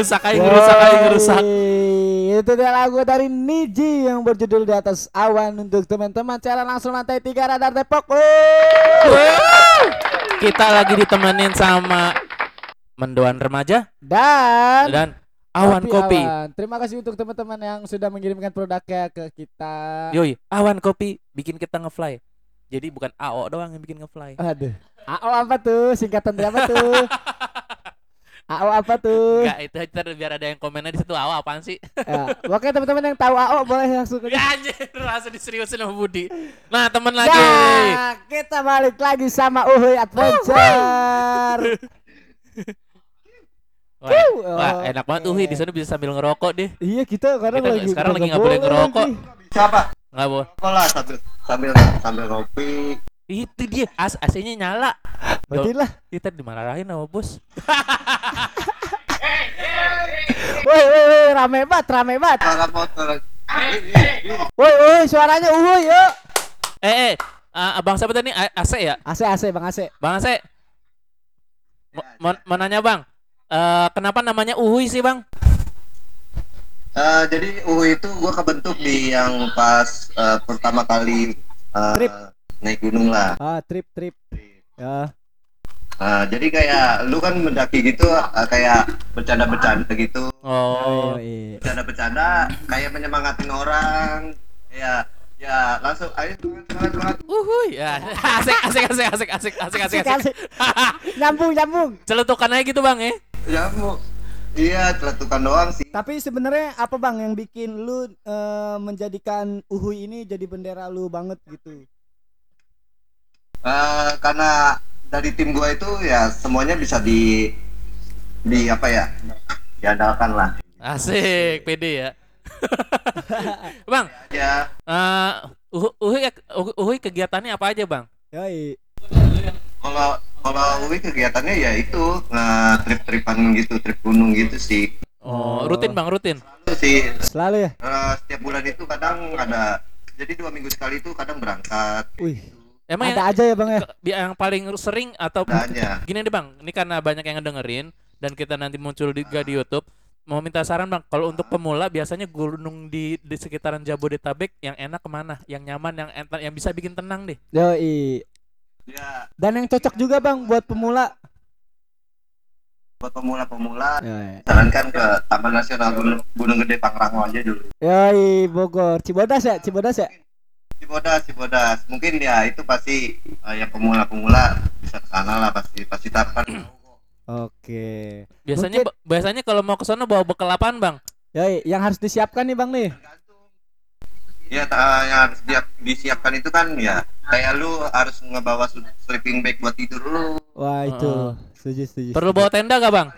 [SPEAKER 3] ngerusak aja, ngerusak aja, ngerusak.
[SPEAKER 2] Itu dia lagu dari Niji yang berjudul di atas awan untuk teman-teman cara langsung lantai tiga radar Depok.
[SPEAKER 3] Kita lagi ditemenin sama mendoan remaja
[SPEAKER 2] Dan
[SPEAKER 3] dan awan kopi.
[SPEAKER 2] Awan. Terima kasih untuk teman-teman yang sudah mengirimkan produknya ke kita.
[SPEAKER 3] Yoi, awan kopi bikin kita ngefly. Jadi bukan AO doang yang bikin ngefly.
[SPEAKER 2] Aduh. AO apa tuh? Singkatan dari apa tuh? AO apa tuh?
[SPEAKER 3] Enggak, itu ntar biar ada yang komennya di situ AO apaan sih?
[SPEAKER 2] Ya, Oke teman-teman yang tahu AO boleh langsung aja.
[SPEAKER 3] ya anjir, langsung diseriusin sama Budi. Nah, temen lagi.
[SPEAKER 2] Ya, kita balik lagi sama Uhuy Adventure.
[SPEAKER 3] Wah,
[SPEAKER 2] Wuh,
[SPEAKER 3] wah, enak banget Wi, di sana bisa sambil ngerokok deh.
[SPEAKER 2] iya kita sekarang
[SPEAKER 3] Kita
[SPEAKER 2] lagi
[SPEAKER 3] sekarang lagi nggak
[SPEAKER 2] boleh
[SPEAKER 3] boleh ngerokok.
[SPEAKER 4] Siapa?
[SPEAKER 3] Enggak, Bo.
[SPEAKER 4] Sekolah sambil sambil sambil ngopi.
[SPEAKER 3] Itu dia, as AC-nya nyala.
[SPEAKER 2] Berarti lah.
[SPEAKER 3] Kita dimarahin sama bos.
[SPEAKER 2] Woi woi woi rame banget, rame banget. Woi woi suaranya Uhuy yuk.
[SPEAKER 3] Eh, eh, ah, abang siapa tadi? A- AC ya?
[SPEAKER 2] AC AC Bang AC.
[SPEAKER 3] Bang AC. Mau, mau, mau nanya bang, Eh kenapa namanya Uhuy sih bang?
[SPEAKER 4] Eh, jadi UU itu gue kebentuk di yang pas eh, pertama kali eh,
[SPEAKER 2] Trip.
[SPEAKER 4] naik gunung lah.
[SPEAKER 2] Ah, trip trip. Ya.
[SPEAKER 4] Nah, jadi kayak lu kan mendaki gitu eh, kayak bercanda-bercanda gitu.
[SPEAKER 1] Oh,
[SPEAKER 2] iya.
[SPEAKER 4] Bercanda-bercanda kayak menyemangatin orang. Ya, ya langsung ayo semangat semangat semangat.
[SPEAKER 1] uhuy. Ya, asik asik asik asik asik asik asik. asik.
[SPEAKER 2] Asik. nyambung nyambung.
[SPEAKER 1] Celutukan aja gitu, Bang ya.
[SPEAKER 4] Ya mau. Iya, celetukan doang sih.
[SPEAKER 2] Tapi sebenarnya apa bang yang bikin lu eh, menjadikan Uhuy ini jadi bendera lu banget gitu?
[SPEAKER 4] Eh, karena dari tim gua itu ya semuanya bisa di di apa ya? diandalkan lah.
[SPEAKER 1] Asik, pede ya. bang,
[SPEAKER 4] Ya,
[SPEAKER 1] eh uh, uhuy, uhuy kegiatannya apa aja, Bang?
[SPEAKER 2] Yoi.
[SPEAKER 4] kalau kalau Uwi kegiatannya ya itu nge-trip-tripan gitu, trip gunung gitu sih.
[SPEAKER 1] Oh,
[SPEAKER 2] Oh.
[SPEAKER 1] rutin, Bang, rutin.
[SPEAKER 4] Itu sih
[SPEAKER 2] Selalu ya?
[SPEAKER 4] eh, setiap bulan itu kadang ada jadi dua minggu sekali itu kadang berangkat
[SPEAKER 2] Wih.
[SPEAKER 1] Emang
[SPEAKER 2] Ada
[SPEAKER 1] yang,
[SPEAKER 2] aja ya bang ya?
[SPEAKER 1] yang paling sering atau
[SPEAKER 4] aja.
[SPEAKER 1] gini deh, Bang. Ini karena banyak yang ngedengerin dan kita nanti muncul di, juga di YouTube. Mau minta saran, Bang. Kalau untuk pemula biasanya gunung di di sekitaran Jabodetabek yang enak ke mana? Yang nyaman, yang ent- yang bisa bikin tenang deh.
[SPEAKER 2] Yoi.
[SPEAKER 4] Ya,
[SPEAKER 2] Dan yang cocok juga bang buat pemula.
[SPEAKER 4] buat pemula-pemula
[SPEAKER 2] Yoi.
[SPEAKER 4] sarankan ke Taman Nasional Gunung, Gunung Gede Pangrango aja dulu.
[SPEAKER 2] Yoi Bogor. Cibodas ya? Cibodas ya?
[SPEAKER 4] Cibodas, Cibodas. Mungkin ya itu pasti eh, yang pemula-pemula bisa ke sana lah pasti pasti tapan.
[SPEAKER 2] Oke.
[SPEAKER 1] Biasanya
[SPEAKER 2] Mungkin-
[SPEAKER 1] biasanya kalau mau ke sana bawa bekal apaan, Bang?
[SPEAKER 2] Yoi. Yang harus disiapkan nih bang nih.
[SPEAKER 4] Ya, ta- yang harus dia- disiapkan itu kan ya kayak lu harus ngebawa su- sleeping bag buat tidur lu
[SPEAKER 2] Wah itu. Setuju setuju.
[SPEAKER 1] Perlu bawa tenda gak, Bang?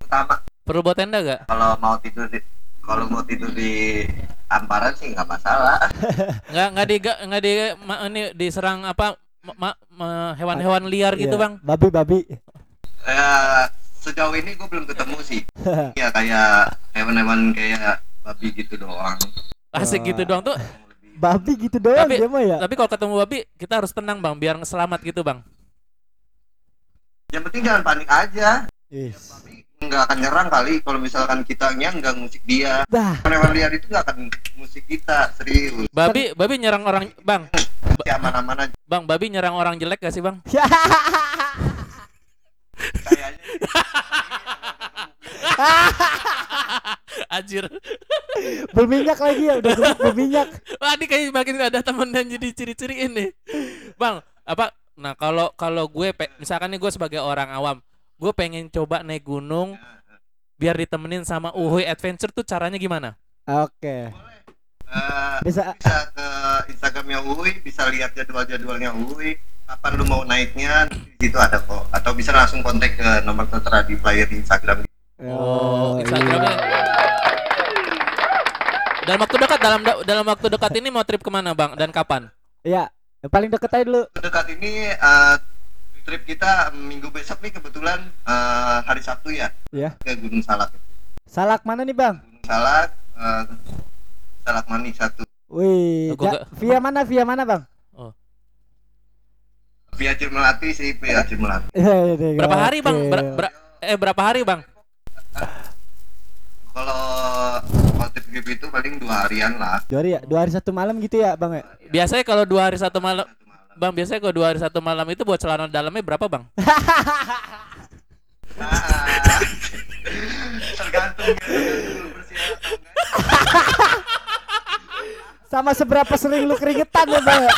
[SPEAKER 4] utama
[SPEAKER 1] Perlu bawa tenda gak?
[SPEAKER 4] kalau mau tidur di kalau mau tidur di amparan sih nggak masalah
[SPEAKER 1] Nggak nggak di nggak di ma- ini diserang apa ma- ma- ma- hewan-hewan liar gitu,
[SPEAKER 2] Iya.
[SPEAKER 1] Bang?
[SPEAKER 2] Babi babi.
[SPEAKER 4] Eh, sejauh ini gue belum ketemu sih ya kayak hewan-hewan kayak babi gitu doang
[SPEAKER 1] Asik gitu doang tuh.
[SPEAKER 2] Babi gitu doang
[SPEAKER 1] Tapi-
[SPEAKER 2] dia mah ya.
[SPEAKER 1] Tapi kalau ketemu babi, kita harus tenang, Bang, biar selamat gitu, Bang.
[SPEAKER 4] yang penting jangan panik aja
[SPEAKER 2] Yes.
[SPEAKER 4] babi nggak akan nyerang kali kalau misalkan kitanya nggak ngusik dia
[SPEAKER 2] Dah.
[SPEAKER 4] hewan liar itu nggak akan ngusik kita serius
[SPEAKER 1] Babi babi nyerang orang, Bang.
[SPEAKER 4] si aman-aman aja
[SPEAKER 1] Bang, babi nyerang orang jelek gak sih, Bang?
[SPEAKER 4] kayaknya
[SPEAKER 1] Anjir.
[SPEAKER 2] berminyak lagi ya udah berminyak.
[SPEAKER 1] Wah, ini kayak makin ada temen dan jadi ciri-ciri ini. Bang, apa nah kalau kalau gue pe- misalkan nih gue sebagai orang awam, gue pengen coba naik gunung biar ditemenin sama Uhuy Adventure tuh caranya gimana?
[SPEAKER 2] Oke.
[SPEAKER 4] Eh,
[SPEAKER 2] Bisa
[SPEAKER 4] bisa ke Instagramnya Uwi bisa lihat jadwal-jadwalnya Uwi kapan lu mau naiknya di situ ada kok atau bisa langsung kontak ke nomor tertera di flyer di Instagram
[SPEAKER 1] Oh,
[SPEAKER 2] iya.
[SPEAKER 1] Instagramnya. Dalam waktu dekat dalam dalam waktu dekat ini mau trip ke mana bang dan kapan?
[SPEAKER 2] Iya. Yang paling deket aja dulu.
[SPEAKER 4] dekat ini eh, trip kita minggu besok nih kebetulan eh, hari Sabtu ya
[SPEAKER 2] Iya.
[SPEAKER 4] ke Gunung Salak
[SPEAKER 2] Salak mana nih bang?
[SPEAKER 4] Gunung Salak eh, Salak Manis satu
[SPEAKER 2] Wih. Ja- via mana? Via mana bang?
[SPEAKER 4] via Cirmelati sih via Cirmelati
[SPEAKER 2] Iya, iya,
[SPEAKER 1] Berapa
[SPEAKER 2] oke.
[SPEAKER 1] hari bang? Ber- ber- eh berapa hari bang?
[SPEAKER 4] kalau kalau trip trip itu paling dua harian lah
[SPEAKER 2] Dua hari ya? Dua hari satu malam gitu ya bang ya?
[SPEAKER 1] Biasanya kalau dua hari satu malam, bang biasanya kalau dua hari satu malam itu buat celana dalamnya berapa bang?
[SPEAKER 4] Ah, tergantung ya enggak.
[SPEAKER 2] Sama seberapa sering lu keringetan ya bang ya?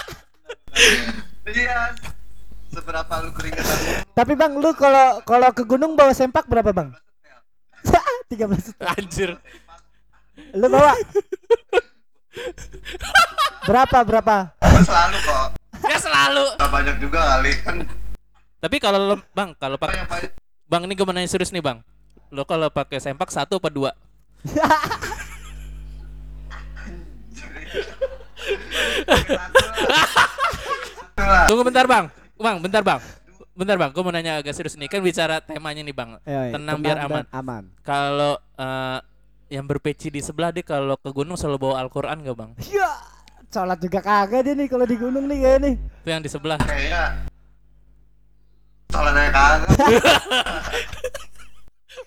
[SPEAKER 4] Iya. Seberapa lu keringetan?
[SPEAKER 2] Tapi bang lu kalau kalau ke gunung bawa sempak berapa bang? 13
[SPEAKER 1] Anjir.
[SPEAKER 2] Lu bawa Berapa berapa?
[SPEAKER 4] Selalu kok.
[SPEAKER 1] Ya selalu.
[SPEAKER 4] Gak banyak juga kali kan.
[SPEAKER 1] Tapi kalau lo, bang kalau pakai
[SPEAKER 4] yang paling
[SPEAKER 1] bang ini gue mau nanya serius nih bang. Lo kalau pakai sempak satu apa dua? Tunggu bentar bang. Bang, bentar bang. Bentar bang, gue mau nanya agak serius nih. Kan bicara temanya nih bang.
[SPEAKER 2] Ya, ya,
[SPEAKER 1] Tenang biar aman.
[SPEAKER 2] Aman.
[SPEAKER 1] Kalau eh, yang berpeci di sebelah dia kalau ke gunung selalu bawa Al-Quran gak bang?
[SPEAKER 2] Ya, sholat juga kagak dia nih kalau di gunung nih kayak nih.
[SPEAKER 1] Itu yang di sebelah.
[SPEAKER 4] Kayaknya soalnya kagak.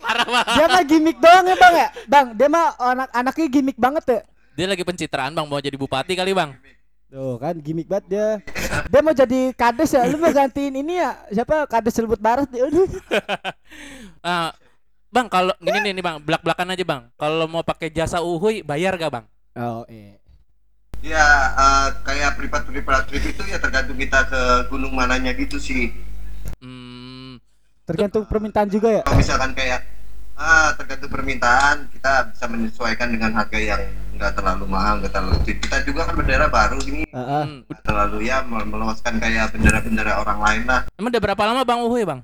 [SPEAKER 1] Parah banget.
[SPEAKER 2] Dia mah gimmick doang ya bang ya, bang. Dia mah anak anaknya gimmick banget ya.
[SPEAKER 1] Dia lagi pencitraan bang mau jadi bupati kali bang.
[SPEAKER 2] Tuh kan gimmick banget dia. Dia mau jadi kades ya, lu mau gantiin ini ya siapa kades Cilebut Barat dia. Aduh.
[SPEAKER 1] Ah, bang kalau gini nih, nih bang belak belakan aja bang. Kalau mau pakai jasa uhuy bayar gak bang?
[SPEAKER 2] Oh iya.
[SPEAKER 4] Ya eh, kayak privat privat trip itu ya tergantung kita ke gunung mananya gitu sih.
[SPEAKER 1] Hmm,
[SPEAKER 2] Tergantung permintaan juga ya.
[SPEAKER 4] Kalau misalkan kayak ah tergantung permintaan kita bisa menyesuaikan dengan harga yang nggak terlalu mahal, nggak terlalu cheap. Kita juga kan bendera baru ini
[SPEAKER 2] Heeh.
[SPEAKER 1] hmm.
[SPEAKER 4] nggak terlalu ya mel- melewaskan kayak bendera-bendera orang lain lah.
[SPEAKER 1] Emang udah berapa lama bang uhuy bang?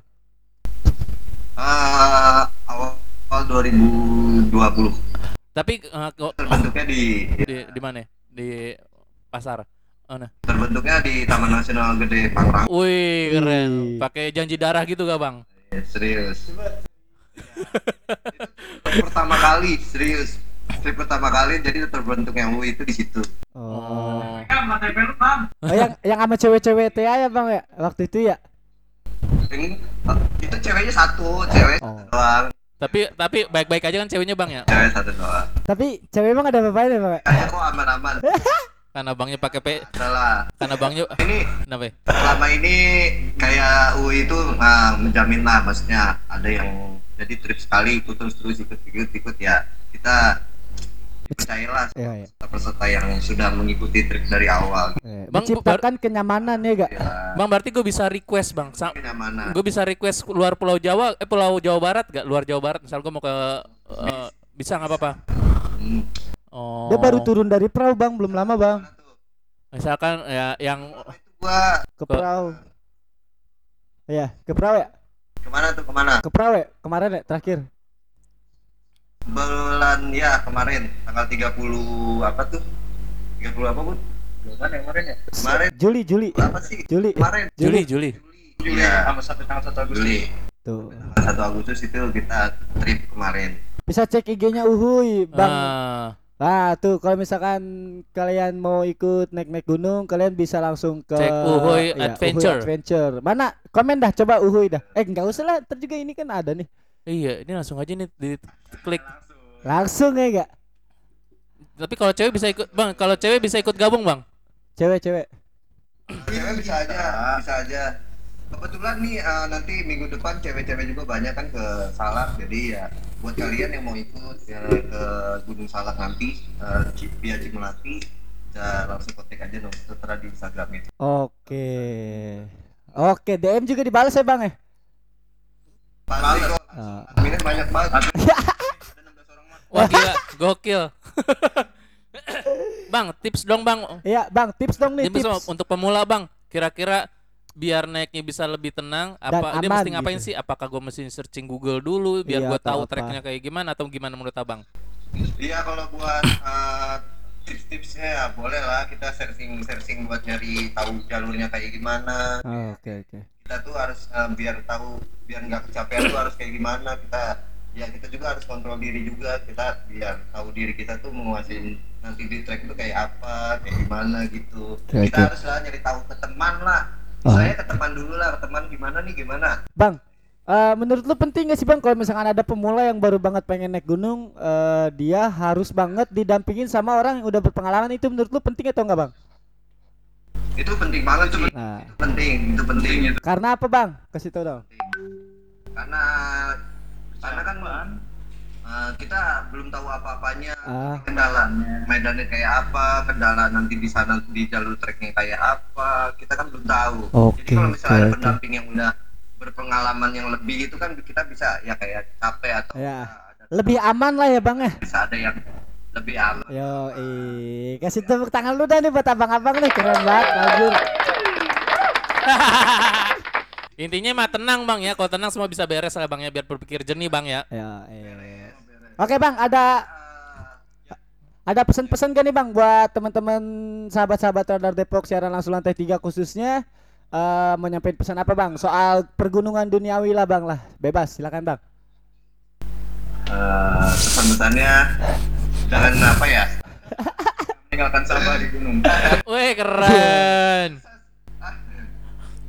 [SPEAKER 4] Ah, awal, awal 2020
[SPEAKER 1] Tapi eh, kok
[SPEAKER 4] terbentuknya di
[SPEAKER 1] di di mana? Di pasar. Oh, nah.
[SPEAKER 4] terbentuknya di Taman Nasional Gede Pangrango.
[SPEAKER 1] Wih keren.
[SPEAKER 2] Wih.
[SPEAKER 1] Pakai janji darah gitu gak bang?
[SPEAKER 4] Ya, serius. Pertama kali serius. Trip pertama kali jadi terbentuk yang UI itu di situ.
[SPEAKER 2] Oh.
[SPEAKER 1] Oh.
[SPEAKER 2] Oh, yang yang sama cewek-cewek TA ya bang ya waktu itu ya.
[SPEAKER 4] Ini itu ceweknya satu, cewek
[SPEAKER 2] Oh.
[SPEAKER 4] satu doang,
[SPEAKER 1] Tapi tapi baik-baik aja kan ceweknya bang ya?
[SPEAKER 4] cewek satu doang.
[SPEAKER 2] Tapi cewek emang ada apa-apa ya bang? ya?
[SPEAKER 4] Kayaknya kok aman-aman.
[SPEAKER 1] Karena bangnya pakai P,
[SPEAKER 4] Salah.
[SPEAKER 1] karena bangnya
[SPEAKER 4] Ini
[SPEAKER 1] kenapa? ya?
[SPEAKER 4] selama ini kayak UI itu nah, menjamin lah, maksudnya ada yang jadi trip sekali ikut terus terus ikut ikut ikut ya kita percayalah
[SPEAKER 2] Iya, iya.
[SPEAKER 4] peserta yang sudah mengikuti trip dari awal.
[SPEAKER 2] Eh,
[SPEAKER 1] Bang,
[SPEAKER 2] menciptakan kenyamanan ya gak?
[SPEAKER 4] Ya,
[SPEAKER 1] Bang berarti gue bisa request bang. Sa-
[SPEAKER 4] kenyamanan.
[SPEAKER 1] gue bisa request luar Pulau Jawa, eh Pulau Jawa Barat gak? Luar Jawa Barat, misal gue mau ke eh, bisa nggak apa-apa?
[SPEAKER 4] Hmm.
[SPEAKER 1] Oh.
[SPEAKER 2] Dia baru turun dari perahu bang, belum lama bang.
[SPEAKER 1] Misalkan ya yang
[SPEAKER 4] gua
[SPEAKER 2] Ke perahu. Iya, ke perahu ya?
[SPEAKER 4] ke mana tuh ke mana?
[SPEAKER 2] Ke perahu ya? Kemarin ya terakhir.
[SPEAKER 4] Bulan ya kemarin tanggal 30 apa tuh? 30 apa bun? Bulan yang kemarin ya? Kemarin
[SPEAKER 2] Juli, Juli.
[SPEAKER 4] apa sih?
[SPEAKER 2] Juli.
[SPEAKER 4] Kemarin
[SPEAKER 1] Juli Juli.
[SPEAKER 4] Juli sama satu tanggal satu Agustus. Juli.
[SPEAKER 2] Tuh.
[SPEAKER 4] Tanggal 1 Agustus itu kita trip kemarin.
[SPEAKER 2] Bisa cek IG-nya Uhuy, Bang.
[SPEAKER 1] Ah,
[SPEAKER 2] Nah, tuh kalau misalkan kalian mau ikut naik-naik gunung, kalian bisa langsung ke
[SPEAKER 1] Cek Uhuy
[SPEAKER 2] iya,
[SPEAKER 1] Adventure.
[SPEAKER 2] Adventure. Mana? Komen dah coba Uhuy dah. Eh, enggak usah lah, ntar juga ini kan ada nih.
[SPEAKER 1] Iya, ini langsung aja nih di klik.
[SPEAKER 2] Langsung ya, gak?
[SPEAKER 1] Tapi kalau cewek bisa ikut, bang. Kalau cewek bisa ikut gabung, bang.
[SPEAKER 2] Cewek-cewek.
[SPEAKER 4] Cewek bisa aja, bisa aja. Kebetulan nih eh, nanti minggu depan cewek-cewek juga banyak kan ke Salak, jadi ya buat kalian yang mau ikut ya, ke Gunung Salak nanti eh, Ci- via Cimelati bisa langsung kontak aja nomor tertera di Instagram itu.
[SPEAKER 2] Oke. Oke, DM juga dibalas ya, Bang ya?
[SPEAKER 4] Pasti kok,
[SPEAKER 2] Ah.
[SPEAKER 4] adminnya banyak banget. Ada 16 orang mah.
[SPEAKER 1] Wah gila, gokil. bang, tips dong bang.
[SPEAKER 2] Iya, Bang, tips dong nih,
[SPEAKER 1] Tips untuk pemula bang. Kira-kira biar naiknya bisa lebih tenang, apa dia
[SPEAKER 2] aman
[SPEAKER 1] mesti ngapain
[SPEAKER 2] gitu.
[SPEAKER 1] sih? Apakah gue mesti searching Google dulu biar
[SPEAKER 2] Iya,
[SPEAKER 1] gue tahu
[SPEAKER 2] apa.
[SPEAKER 1] treknya kayak gimana atau gimana menurut abang?
[SPEAKER 4] Iya kalau buat eh, tips-tipsnya ya boleh lah kita searching-searching buat nyari tahu jalurnya kayak gimana.
[SPEAKER 2] Oh, Oke, oke.
[SPEAKER 4] kita tuh harus eh, biar tahu biar nggak kecapean tuh harus kayak gimana kita ya kita juga harus kontrol diri juga kita biar tahu diri kita tuh menguasai nanti di track itu kayak apa kayak gimana gitu
[SPEAKER 2] Oke,
[SPEAKER 4] kita
[SPEAKER 2] oke.
[SPEAKER 4] harus lah nyari tahu ke teman lah
[SPEAKER 2] Oh.
[SPEAKER 4] saya ke teman dulu lah ke teman gimana nih gimana
[SPEAKER 2] Bang, eh, menurut lu penting gak sih Bang kalau misalkan ada pemula yang baru banget pengen naik gunung, eh, dia harus banget didampingin sama orang yang udah berpengalaman itu menurut lu penting atau enggak Bang?
[SPEAKER 4] itu penting banget sih
[SPEAKER 2] Nah,
[SPEAKER 4] itu penting itu penting itu
[SPEAKER 2] karena apa Bang? Kasih tau dong.
[SPEAKER 4] karena karena kan eh, kita belum tahu apa-apanya
[SPEAKER 2] Ah.
[SPEAKER 4] kendala medannya kayak apa kendala nanti di sana di jalur treknya kayak apa kita kan belum tahu
[SPEAKER 2] Oke,
[SPEAKER 4] jadi kalau misalnya
[SPEAKER 2] oke,
[SPEAKER 4] ada pendamping yang udah berpengalaman yang lebih itu kan kita bisa ya kayak capek atau
[SPEAKER 2] Ya.
[SPEAKER 4] ada,
[SPEAKER 2] Lebih aman lah ya Bang ya.
[SPEAKER 4] bisa ada yang lebih aman
[SPEAKER 2] Yo, kasih tepuk tangan lu dah nih buat abang-abang nih keren banget, Najur.
[SPEAKER 1] Intinya mah tenang bang ya. Kalau tenang semua bisa beres lah bang ya. Biar berpikir jernih bang ya.
[SPEAKER 2] Ya, iya. Oke Bang, ada ada pesan-pesan gak nih Bang buat teman-teman sahabat-sahabat Radar Depok siaran langsung lantai 3 khususnya eh mau nyampein pesan apa Bang? Soal pergunungan duniawi lah Bang lah. Bebas, silakan Bang.
[SPEAKER 4] Eh, pesan-pesannya jangan apa ya tinggalkan sampah di gunung
[SPEAKER 1] Wih keren.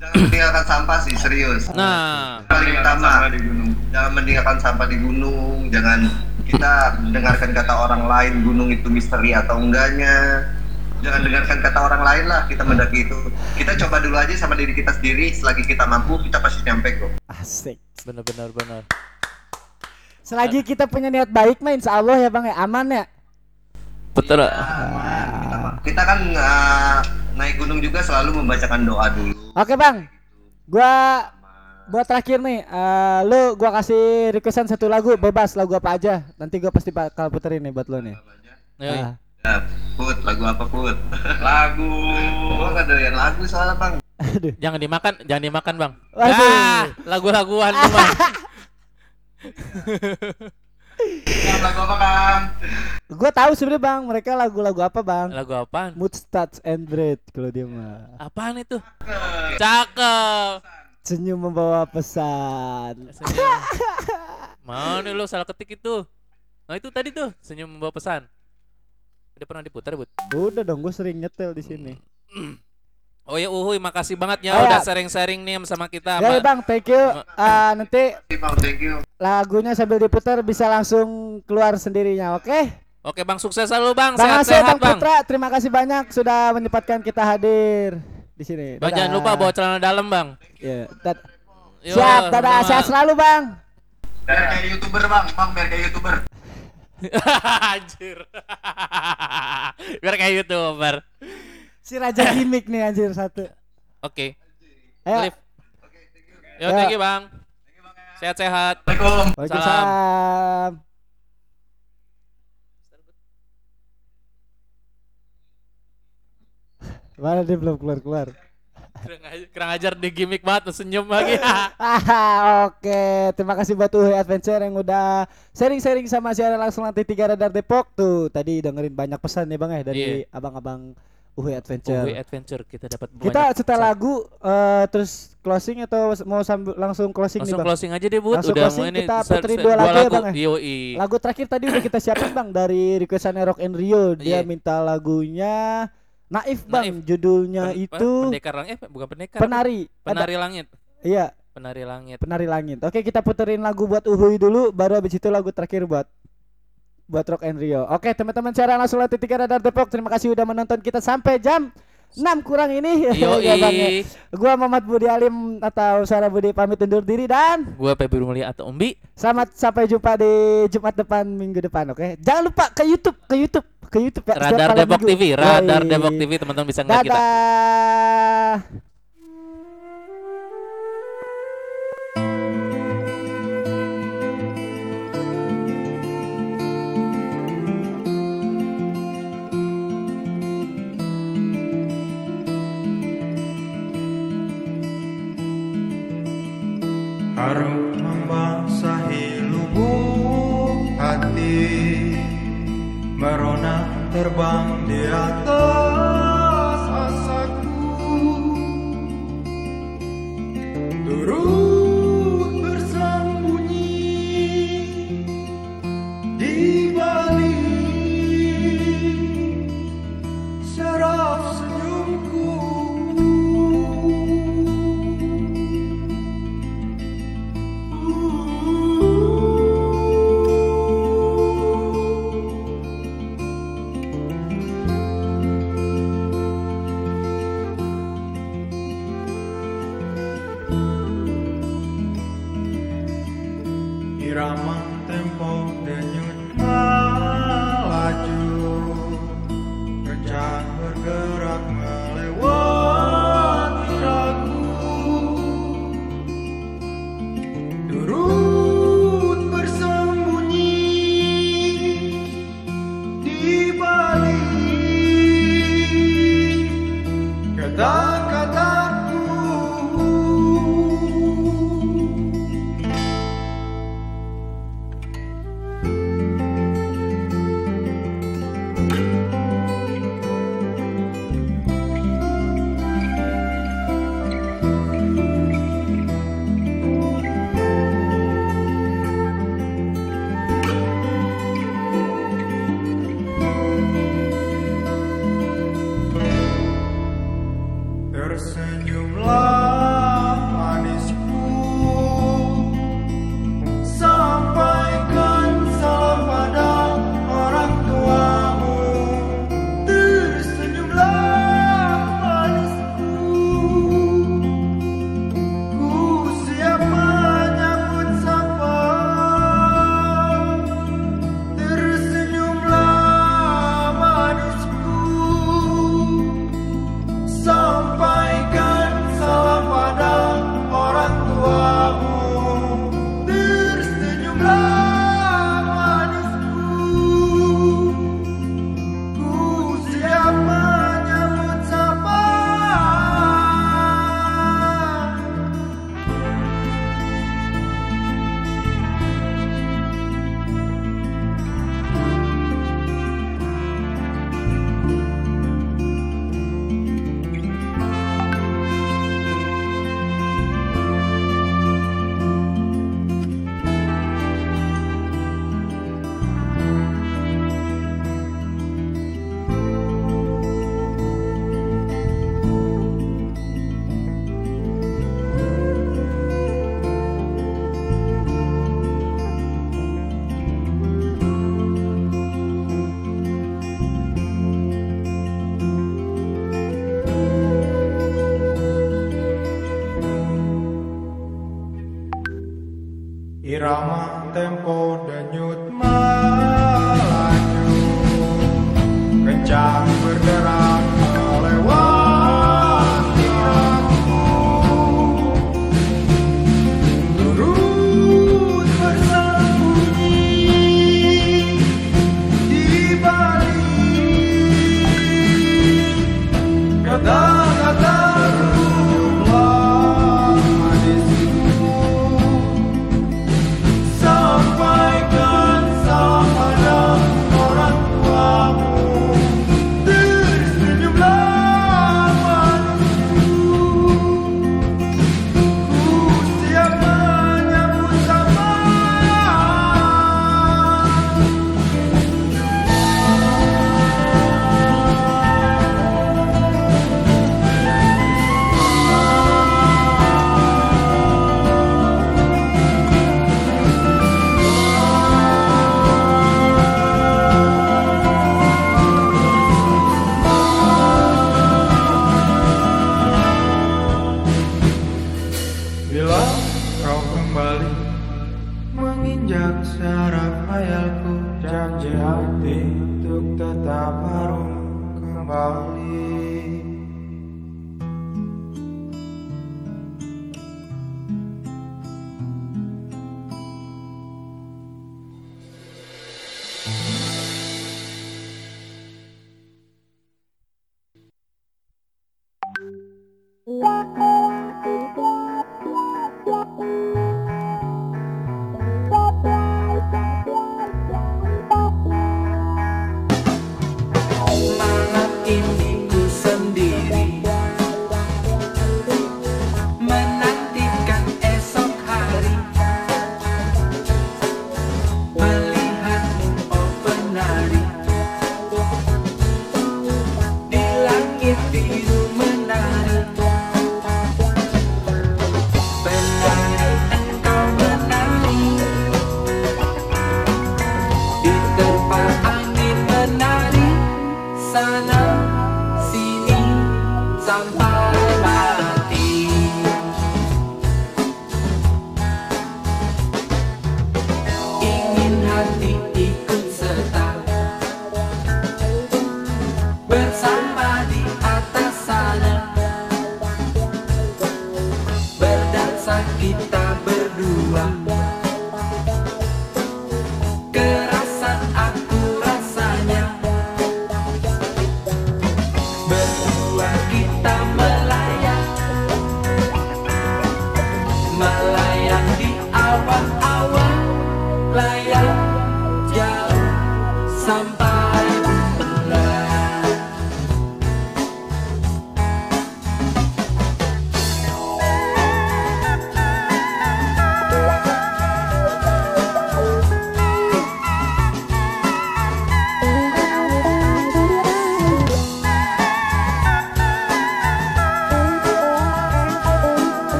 [SPEAKER 4] jangan meninggalkan sampah sih serius.
[SPEAKER 1] Nah,
[SPEAKER 4] paling utama di gunung. Jangan meninggalkan sampah di gunung, jangan kita dengarkan kata orang lain gunung itu misteri atau enggaknya. Jangan dengarkan kata orang lain lah kita mendaki itu. Kita coba dulu aja sama diri kita sendiri. Selagi kita mampu, kita pasti nyampe kok.
[SPEAKER 2] Asik.
[SPEAKER 1] benar-benar benar.
[SPEAKER 2] Selagi kita punya niat baik mah insya Allah ya bang ya aman ya.
[SPEAKER 1] Betul.
[SPEAKER 4] Kita kan uh, naik gunung juga selalu membacakan doa dulu.
[SPEAKER 2] Oke bang, gua buat terakhir nih, eh, lu gua kasih requestan satu lagu bebas lagu apa aja. Nanti gua pasti bakal puterin nih buat lu nih.
[SPEAKER 1] Yoi.
[SPEAKER 2] Ah.
[SPEAKER 4] Ya, put, lagu apa put? lagu. Gua nggak doyan lagu soalnya bang.
[SPEAKER 2] Aduh.
[SPEAKER 1] Jangan dimakan, jangan dimakan, Bang.
[SPEAKER 2] Waduh.
[SPEAKER 1] Ah, lagu-laguan lu, Bang.
[SPEAKER 4] lagu apa kang?
[SPEAKER 2] Gua tahu sebenarnya bang, mereka lagu-lagu apa bang?
[SPEAKER 1] Lagu apaan?
[SPEAKER 2] Mood Starts and Bread kalau dia mah.
[SPEAKER 1] Apaan itu? Cakep.
[SPEAKER 2] Senyum membawa pesan.
[SPEAKER 1] Senyum. Mau nih lu salah ketik itu. Nah itu tadi tuh senyum membawa pesan. Udah pernah diputar, Bud?
[SPEAKER 2] Udah dong, gue sering nyetel di sini.
[SPEAKER 1] Oh ya Uhuy, makasih banget ya
[SPEAKER 2] Oh,
[SPEAKER 1] udah
[SPEAKER 2] ya.
[SPEAKER 1] sharing-sharing nih sama kita.
[SPEAKER 2] Ya,
[SPEAKER 1] sama-
[SPEAKER 2] bang, thank you. Ah, nanti
[SPEAKER 4] Bang, thank you.
[SPEAKER 2] lagunya sambil diputar bisa langsung keluar sendirinya, oke?
[SPEAKER 1] Oke Bang, sukses selalu Bang.
[SPEAKER 2] Bang Asep,
[SPEAKER 1] Sehat-sehat
[SPEAKER 2] Bang
[SPEAKER 1] Bang.
[SPEAKER 2] Putra, terima kasih banyak sudah menyempatkan kita hadir di sini.
[SPEAKER 1] Bang jangan lupa bawa celana dalam Bang.
[SPEAKER 2] Ya, dad-
[SPEAKER 1] Yo,
[SPEAKER 2] Siap, dadah,
[SPEAKER 1] sama-
[SPEAKER 2] sehat selalu bang.
[SPEAKER 4] Biar kayak youtuber bang, bang biar kayak youtuber.
[SPEAKER 1] Anjir. Biar kayak youtuber.
[SPEAKER 2] Si Raja gimmick nih anjir satu.
[SPEAKER 1] Oke.
[SPEAKER 2] Ayo,
[SPEAKER 1] Live. Yo,
[SPEAKER 2] Ya.
[SPEAKER 1] thank you Bang. Sehat-sehat.
[SPEAKER 2] Waalaikumsalam. Mana dia belum keluar-keluar?
[SPEAKER 1] Kurang ajar, kurang ajar di gimmick banget senyum lagi.
[SPEAKER 2] Oke. Terima kasih buat Uhe Adventure yang udah sharing-sharing sama siaran langsung nanti tiga radar Depok tuh. Tadi dengerin banyak pesan nih Bang ya dari
[SPEAKER 1] Iya.
[SPEAKER 2] abang-abang Uhe Adventure.
[SPEAKER 1] Uhuy Adventure kita dapat
[SPEAKER 2] Kita setel lagu eh, terus closing atau mau sambil langsung closing
[SPEAKER 1] Langsung
[SPEAKER 2] nih Bang?
[SPEAKER 1] closing aja deh, Bud.
[SPEAKER 2] Langsung
[SPEAKER 1] Udah
[SPEAKER 2] closing,
[SPEAKER 1] ini
[SPEAKER 2] kita puterin
[SPEAKER 1] ser-
[SPEAKER 2] dua lagu ya, Bang, ya?
[SPEAKER 1] Yoi.
[SPEAKER 2] Lagu terakhir tadi udah kita siapin Bang dari requestannya Rock and Rio. Dia
[SPEAKER 1] Iya.
[SPEAKER 2] minta lagunya Naif Bang.
[SPEAKER 1] Naif.
[SPEAKER 2] Judulnya
[SPEAKER 1] Pen-
[SPEAKER 2] itu
[SPEAKER 1] pendekar langit, eh, bukan pendekar. apa?
[SPEAKER 2] Penari. Ada-
[SPEAKER 1] Penari langit.
[SPEAKER 2] Iya,
[SPEAKER 1] Penari langit.
[SPEAKER 2] Penari Langit. Oke, kita puterin lagu buat Uhuy dulu baru habis itu lagu terakhir buat buat Rock and Rio. Oke, teman-teman secara langsung titik radar Depok. Terima kasih udah menonton kita sampai jam 6 kurang ini. Ya, Bang, ya. Gua Muhammad Budi Alim atau Sarah Budi pamit undur diri dan
[SPEAKER 1] Gua Febri Mulia atau Umbi.
[SPEAKER 2] selamat sampai jumpa di Jumat depan minggu depan oke. Jangan lupa ke YouTube, ke YouTube, ke YouTube ya.
[SPEAKER 1] Radar Depok
[SPEAKER 2] minggu.
[SPEAKER 1] TV, Radar
[SPEAKER 2] Yoi.
[SPEAKER 1] Depok TV teman-teman bisa ngeliat kita.
[SPEAKER 2] Dadah.
[SPEAKER 5] Harum membasahi lubuk hati Merona terbang di atas asaku. Turut